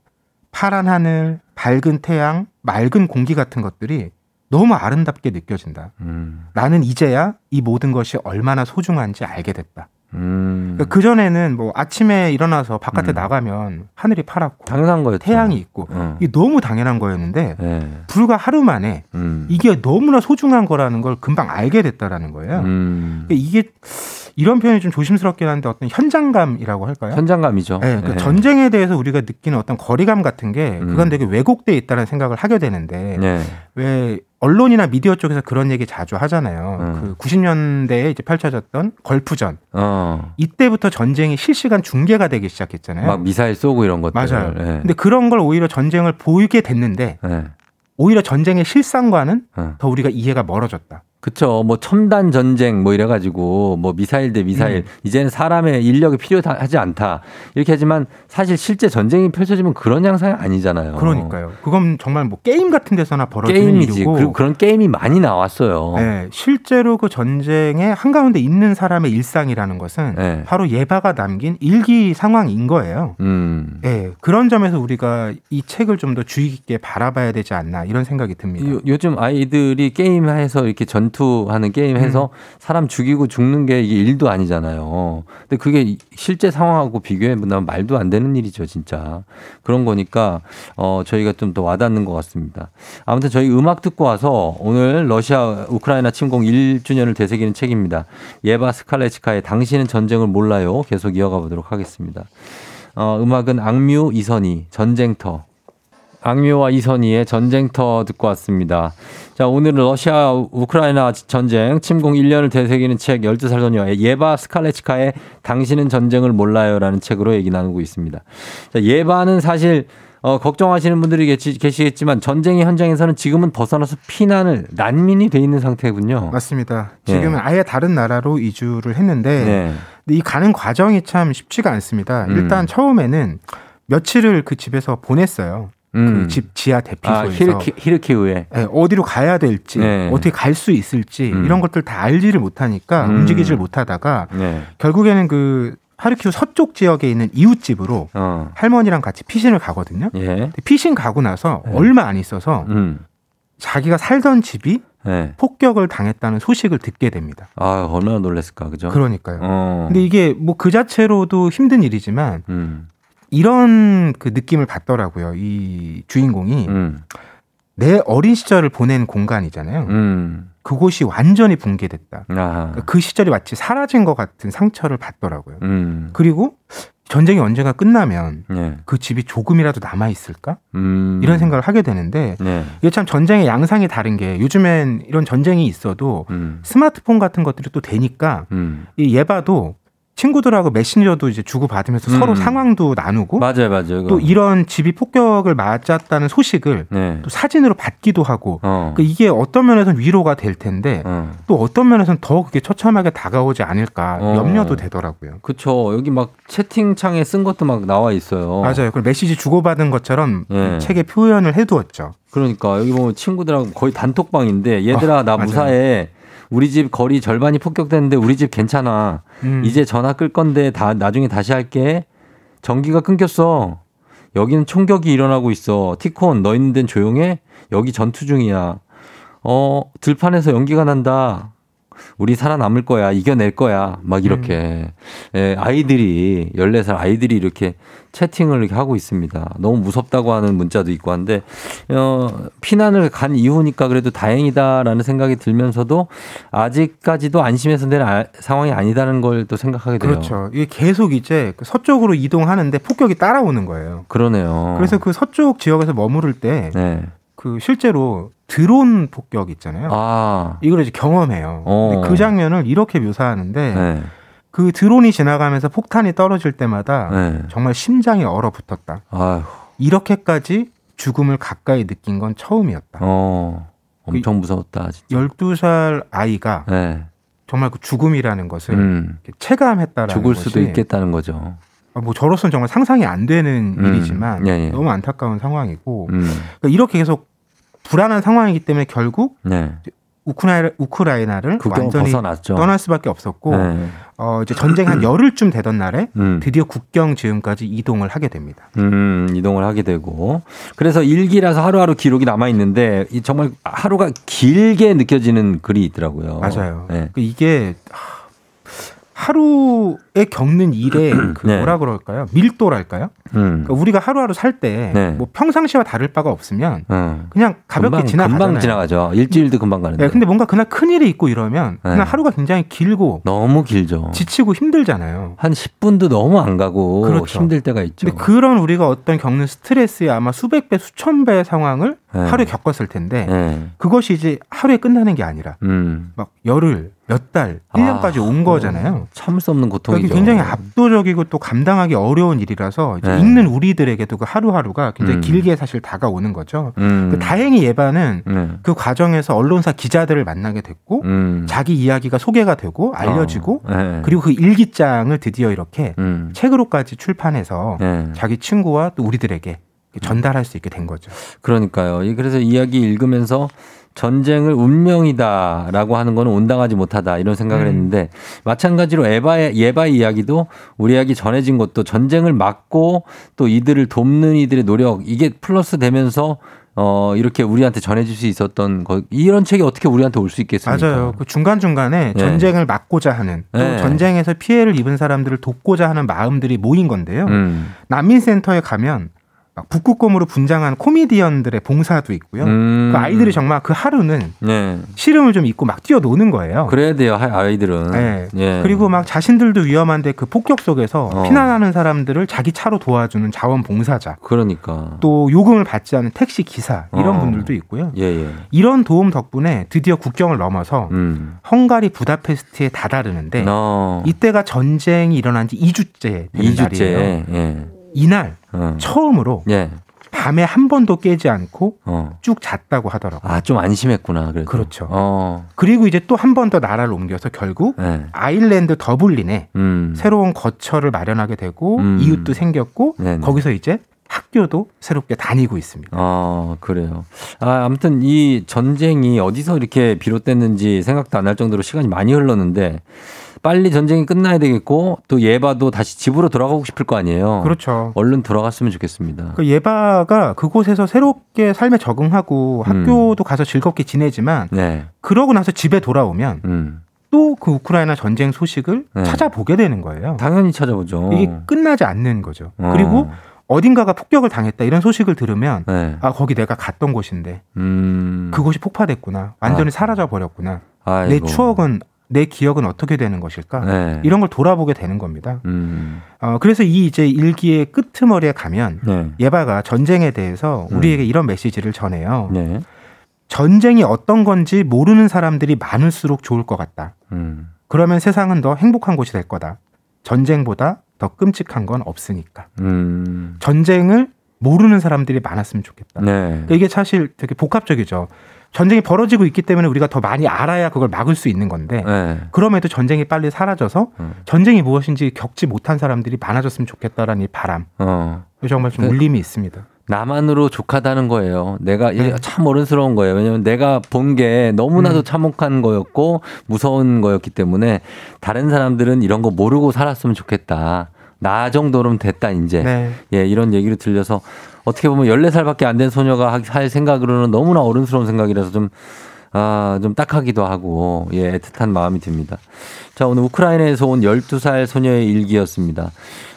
파란 하늘, 밝은 태양, 맑은 공기 같은 것들이 너무 아름답게 느껴진다. 음. 나는 이제야 이 모든 것이 얼마나 소중한지 알게 됐다. 음. 그 전에는 뭐 아침에 일어나서 바깥에 음. 나가면 하늘이 파랗고 당연한 거였죠. 태양이 있고 어. 이게 너무 당연한 거였는데 네. 불과 하루 만에 음. 이게 너무나 소중한 거라는 걸 금방 알게 됐다라는 거예요. 음. 그러니까 이게 이런 표현이 좀 조심스럽긴 한데 어떤 현장감이라고 할까요? 현장감이죠. 네, 그 네. 전쟁에 대해서 우리가 느끼는 어떤 거리감 같은 게 음. 그건 되게 왜곡돼 있다는 생각을 하게 되는데 네. 왜 언론이나 미디어 쪽에서 그런 얘기 자주 하잖아요. 음. 그 90년대에 이제 펼쳐졌던 걸프전 어. 이때부터 전쟁이 실시간 중계가 되기 시작했잖아요. 막 미사일 쏘고 이런 것들. 맞아요. 네. 근데 그런 걸 오히려 전쟁을 보이게 됐는데 네. 오히려 전쟁의 실상과는 어. 더 우리가 이해가 멀어졌다. 그쵸. 뭐 첨단 전쟁 뭐 이래가지고 뭐 미사일 대 미사일 음. 이제는 사람의 인력이 필요하지 않다 이렇게 하지만 사실 실제 전쟁이 펼쳐지면 그런 양상이 아니잖아요. 그러니까요. 그건 정말 뭐 게임 같은 데서나 벌어지는 게임이지. 일이고 그리고 그런 게임이 많이 나왔어요. 네, 실제로 그 전쟁의 한 가운데 있는 사람의 일상이라는 것은 네. 바로 예바가 남긴 일기 상황인 거예요. 음. 네, 그런 점에서 우리가 이 책을 좀 더 주의 깊게 바라봐야 되지 않나 이런 생각이 듭니다. 요, 요즘 아이들이 게임해서 이렇게 전 투하는 게임 해서 음. 사람 죽이고 죽는 게 이게 일도 아니잖아요. 근데 그게 실제 상황하고 비교해 보면 말도 안 되는 일이죠, 진짜. 그런 거니까 어 저희가 좀 더 와닿는 것 같습니다. 아무튼 저희 음악 듣고 와서 오늘 러시아 우크라이나 침공 1주년을 되새기는 책입니다. 예바 스칼레치카의 당신은 전쟁을 몰라요. 계속 이어가 보도록 하겠습니다. 어 음악은 악뮤 이선희 전쟁터 악뮤와 이선희의 전쟁터 듣고 왔습니다. 자, 오늘은 러시아 우크라이나 전쟁 침공 1년을 되새기는 책 12살 소녀 예바 스칼레치카의 당신은 전쟁을 몰라요라는 책으로 얘기 나누고 있습니다. 자, 예바는 사실 어, 걱정하시는 분들이 계시, 계시겠지만 전쟁의 현장에서는 지금은 벗어나서 피난을 난민이 돼 있는 상태군요. 맞습니다. 네. 지금은 아예 다른 나라로 이주를 했는데 네. 이 가는 과정이 참 쉽지가 않습니다. 음. 일단 처음에는 며칠을 그 집에서 보냈어요. 음. 그집 지하 아, 대피소에서 하르키우, 하르키우에. 네, 어디로 가야 될지 네. 어떻게 갈 수 있을지 음. 이런 것들 다 알지를 못하니까 음. 움직이질 못하다가 네. 결국에는 그 하르키우 서쪽 지역에 있는 이웃집으로 어. 할머니랑 같이 피신을 가거든요. 예. 피신 가고 나서 네. 얼마 안 있어서 음. 자기가 살던 집이 네. 폭격을 당했다는 소식을 듣게 됩니다. 아, 얼마나 놀랐을까. 그죠? 그러니까요. 어. 근데 이게 뭐 그 자체로도 힘든 일이지만 음. 이런 그 느낌을 받더라고요. 이 주인공이 음. 내 어린 시절을 보낸 공간이잖아요. 음. 그곳이 완전히 붕괴됐다. 아. 그 시절이 마치 사라진 것 같은 상처를 받더라고요. 음. 그리고 전쟁이 언젠가 끝나면 네. 그 집이 조금이라도 남아 있을까? 음. 이런 생각을 하게 되는데 네. 이게 참 전쟁의 양상이 다른 게 요즘엔 이런 전쟁이 있어도 음. 스마트폰 같은 것들이 또 되니까 음. 이 예바도 친구들하고 메신저도 이제 주고 받으면서 음. 서로 상황도 나누고 맞아요, 맞아요. 또 이런 집이 폭격을 맞았다는 소식을 네. 또 사진으로 받기도 하고 어. 그 이게 어떤 면에서는 위로가 될 텐데 어. 또 어떤 면에서는 더 그게 처참하게 다가오지 않을까 어. 염려도 되더라고요. 그쵸. 여기 막 채팅창에 쓴 것도 막 나와 있어요. 맞아요. 그 메시지 주고받은 것처럼 예. 책에 표현을 해두었죠. 그러니까 여기 보면 친구들하고 거의 단톡방인데 얘들아 어, 나 맞아요. 우리 집 거리 절반이 폭격됐는데 우리 집 괜찮아. 음. 이제 전화 끌 건데 다 나중에 다시 할게. 전기가 끊겼어. 여기는 총격이 일어나고 있어. 티콘 너 있는 데는 조용해? 여기 전투 중이야. 어 들판에서 연기가 난다. 우리 살아남을 거야, 이겨낼 거야, 막 이렇게. 예, 아이들이, 14살 아이들이 이렇게 채팅을 이렇게 하고 있습니다. 너무 무섭다고 하는 문자도 있고 한데, 어, 피난을 간 이후니까 그래도 다행이다라는 생각이 들면서도 아직까지도 안심해서 되는 아- 상황이 아니다는 걸 또 생각하게 돼요. 그렇죠. 이게 계속 이제 그 서쪽으로 이동하는데 폭격이 따라오는 거예요. 그러네요. 그래서 그 서쪽 지역에서 머무를 때 그 네. 실제로 드론 폭격 있잖아요. 아, 이걸 이제 경험해요. 어. 근데 그 장면을 이렇게 묘사하는데 네. 그 드론이 지나가면서 폭탄이 떨어질 때마다 네. 정말 심장이 얼어붙었다. 아휴, 이렇게까지 죽음을 가까이 느낀 건 처음이었다. 어, 그 엄청 무서웠다. 진짜. 12살 아이가 네. 정말 그 죽음이라는 것을 음, 체감했다라는 죽을 수도 있겠다는 거죠. 아, 뭐 저로서는 정말 상상이 안 되는 음, 일이지만 예, 예. 너무 안타까운 상황이고 음, 그러니까 이렇게 계속 불안한 상황이기 때문에 결국 네. 우크라이나, 우크라이나를 완전히 벗어났죠. 떠날 수밖에 없었고 네. 어, 이제 전쟁 한 열흘쯤 되던 날에 음. 드디어 국경 지음까지 이동을 하게 됩니다. 음, 이동을 하게 되고. 그래서 일기라서 하루하루 기록이 남아 있는데 이 정말 하루가 길게 느껴지는 글이 있더라고요. 맞아요. 네. 그 이게 하- 하루에 겪는 일의 그 네. 뭐라 그럴까요? 밀도랄까요? 음. 그러니까 우리가 하루하루 살때 네. 뭐 평상시와 다를 바가 없으면 어. 그냥 가볍게 금방, 지나가잖아요. 금방 지나가죠. 일주일도 금방 가는데. 네, 근데 뭔가 그날 큰 일이 있고 이러면 네. 그날 하루가 굉장히 길고 너무 길죠. 지치고 힘들잖아요. 한 10분도 너무 안 가고 그렇죠. 힘들 때가 있죠. 근데 그런 우리가 어떤 겪는 스트레스의 아마 수백 배, 수천 배의 상황을 네. 하루에 겪었을 텐데 네. 그것이 이제 하루에 끝나는 게 아니라 음. 막 열흘, 몇 달, 아, 1년까지 온 거잖아요. 참을 수 없는 고통이죠. 이게 굉장히 압도적이고 또 감당하기 어려운 일이라서 네. 읽는 우리들에게도 그 하루하루가 굉장히 음. 길게 사실 다가오는 거죠. 음. 그 다행히 예반은 네. 그 과정에서 언론사 기자들을 만나게 됐고 음. 자기 이야기가 소개가 되고 알려지고 어. 네. 그리고 그 일기장을 드디어 이렇게 음. 책으로까지 출판해서 네. 자기 친구와 또 우리들에게 전달할 수 있게 된 거죠. 그러니까요. 이- 그래서 이야기 읽으면서 전쟁을 운명이다라고 하는 거는 온당하지 못하다 이런 생각을 음. 했는데 마찬가지로 에바의 예바의 이야기도 우리 이야기 전해진 것도 전쟁을 막고 또 이들을 돕는 이들의 노력 이게 플러스 되면서 어 이렇게 우리한테 전해질 수 있었던 거 이런 책이 어떻게 우리한테 올 수 있겠습니까? 맞아요. 그 중간 중간에 네. 전쟁을 막고자 하는 또 네. 전쟁에서 피해를 입은 사람들을 돕고자 하는 마음들이 모인 건데요. 음. 난민센터에 가면 막 북극곰으로 분장한 코미디언들의 봉사도 있고요. 음. 그 아이들이 정말 그 하루는 네. 시름을 좀 입고 막 뛰어노는 거예요. 그래야 돼요. 하- 아이들은. 네. 예. 그리고 막 자신들도 위험한데 그 폭격 속에서 어. 피난하는 사람들을 자기 차로 도와주는 자원봉사자. 그러니까. 또 요금을 받지 않는 택시 기사 이런 어. 분들도 있고요. 예, 예. 이런 도움 덕분에 드디어 국경을 넘어서 음. 헝가리 부다페스트에 다다르는데 어. 이때가 전쟁이 일어난 지 2주째 되는 날이에요. 2주째. 예. 이날 어. 처음으로 예. 밤에 한 번도 깨지 않고 어. 쭉 잤다고 하더라고요. 아, 좀 안심했구나. 그래도. 그렇죠. 어. 그리고 이제 또 한 번 더 나라를 옮겨서 결국 네. 아일랜드 더블린에 음. 새로운 거처를 마련하게 되고 음. 이웃도 생겼고 네네. 거기서 이제 학교도 새롭게 다니고 있습니다. 아, 그래요. 아, 아무튼 이 전쟁이 어디서 이렇게 비롯됐는지 생각도 안 날 정도로 시간이 많이 흘렀는데 빨리 전쟁이 끝나야 되겠고 또 예바도 다시 집으로 돌아가고 싶을 거 아니에요. 그렇죠. 얼른 돌아갔으면 좋겠습니다. 그 예바가 그곳에서 새롭게 삶에 적응하고 음. 학교도 가서 즐겁게 지내지만 네. 그러고 나서 집에 돌아오면 음. 또그 우크라이나 전쟁 소식을 네. 찾아보게 되는 거예요. 당연히 찾아보죠. 이게 끝나지 않는 거죠. 어. 그리고 어딘가가 폭격을 당했다 이런 소식을 들으면 네. 아 거기 내가 갔던 곳인데 음. 그곳이 폭파됐구나 완전히 아. 사라져 버렸구나. 내 추억은 내 기억은 어떻게 되는 것일까 네. 이런 걸 돌아보게 되는 겁니다. 음. 어, 그래서 이 이제 일기의 끄트머리에 가면 네. 예바가 전쟁에 대해서 음. 우리에게 이런 메시지를 전해요. 네. 전쟁이 어떤 건지 모르는 사람들이 많을수록 좋을 것 같다. 음. 그러면 세상은 더 행복한 곳이 될 거다. 전쟁보다 더 끔찍한 건 없으니까. 음. 전쟁을 모르는 사람들이 많았으면 좋겠다. 네. 그러니까 이게 사실 되게 복합적이죠. 전쟁이 벌어지고 있기 때문에 우리가 더 많이 알아야 그걸 막을 수 있는 건데 네. 그럼에도 전쟁이 빨리 사라져서 음. 전쟁이 무엇인지 겪지 못한 사람들이 많아졌으면 좋겠다라는 이 바람. 어. 정말 좀 그- 울림이 있습니다. 나만으로 족하다는 거예요. 내가 네. 참 어른스러운 거예요. 왜냐면 내가 본 게 너무나도 음. 참혹한 거였고 무서운 거였기 때문에 다른 사람들은 이런 거 모르고 살았으면 좋겠다. 나 정도는 됐다 이제. 네. 예, 이런 얘기를 들려서 어떻게 보면 14살밖에 안 된 소녀가 하- 할 생각으로는 너무나 어른스러운 생각이라서 좀 아, 좀 딱하기도 하고, 예, 애틋한 마음이 듭니다. 자, 오늘 우크라이나에서 온 12살 소녀의 일기였습니다.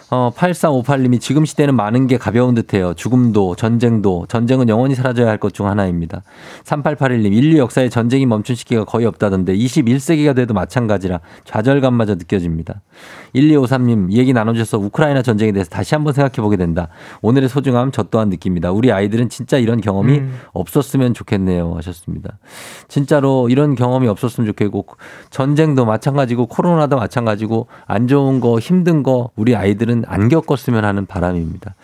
어, 8358님이 지금 시대는 많은 게 가벼운 듯해요. 죽음도, 전쟁도, 전쟁은 영원히 사라져야 할 것 중 하나입니다. 3881님, 인류 역사에 전쟁이 멈춘 시기가 거의 없다던데 21세기가 돼도 마찬가지라 좌절감마저 느껴집니다. 1253님, 얘기 나눠주셔서 우크라이나 전쟁에 대해서 다시 한번 생각해 보게 된다. 오늘의 소중함 저 또한 느낍니다. 우리 아이들은 진짜 이런 경험이 음. 없었으면 좋겠네요. 하셨습니다. 진짜로 이런 경험이 없었으면 좋겠고, 전쟁도 마찬가지고, 코로나도 마찬가지고, 안 좋은 거, 힘든 거, 우리 아이들은 안 겪었으면 하는 바람입니다.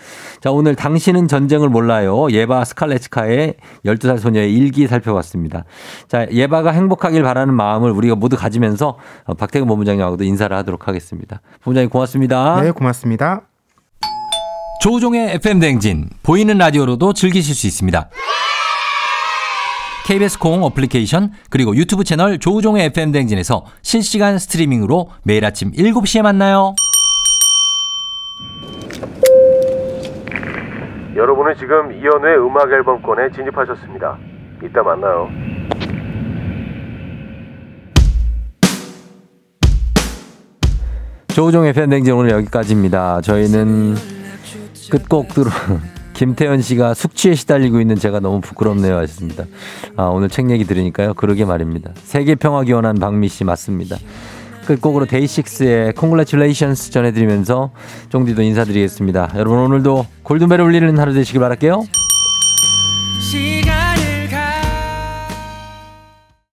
자, 오늘 당신은 전쟁을 몰라요. 예바 스칼레츠카의 12살 소녀의 일기 살펴봤습니다. 자, 예바가 행복하길 바라는 마음을 우리가 모두 가지면서 어, 박태근 본부장님하고도 인사를 하도록 하겠습니다. 본부장님 고맙습니다. 네, 고맙습니다. 조우종의 FM 댕진 보이는 라디오로도 즐기실 수 있습니다. KBS 콩 어플리케이션 그리고 유튜브 채널 조우종의 FM 댕진에서 실시간 스트리밍으로 매일 아침 7시에 만나요. 여러분은 지금 이연우의 음악 앨범권에 진입하셨습니다. 이따 만나요. 조우종의 FM 댕진 오늘 여기까지입니다. 저희는 끝곡 들어 김태현 씨가 숙취에 시달리고 있는 제가 너무 부끄럽네요 하셨습니다. 아, 오늘 책 얘기 들으니까요. 그러게 말입니다. 세계 평화 기원한 박미 씨 맞습니다. 끝곡으로 데이식스의 Congratulations 전해드리면서 쫑디도 인사드리겠습니다. 여러분 오늘도 골든벨 울리는 하루 되시길 바랄게요.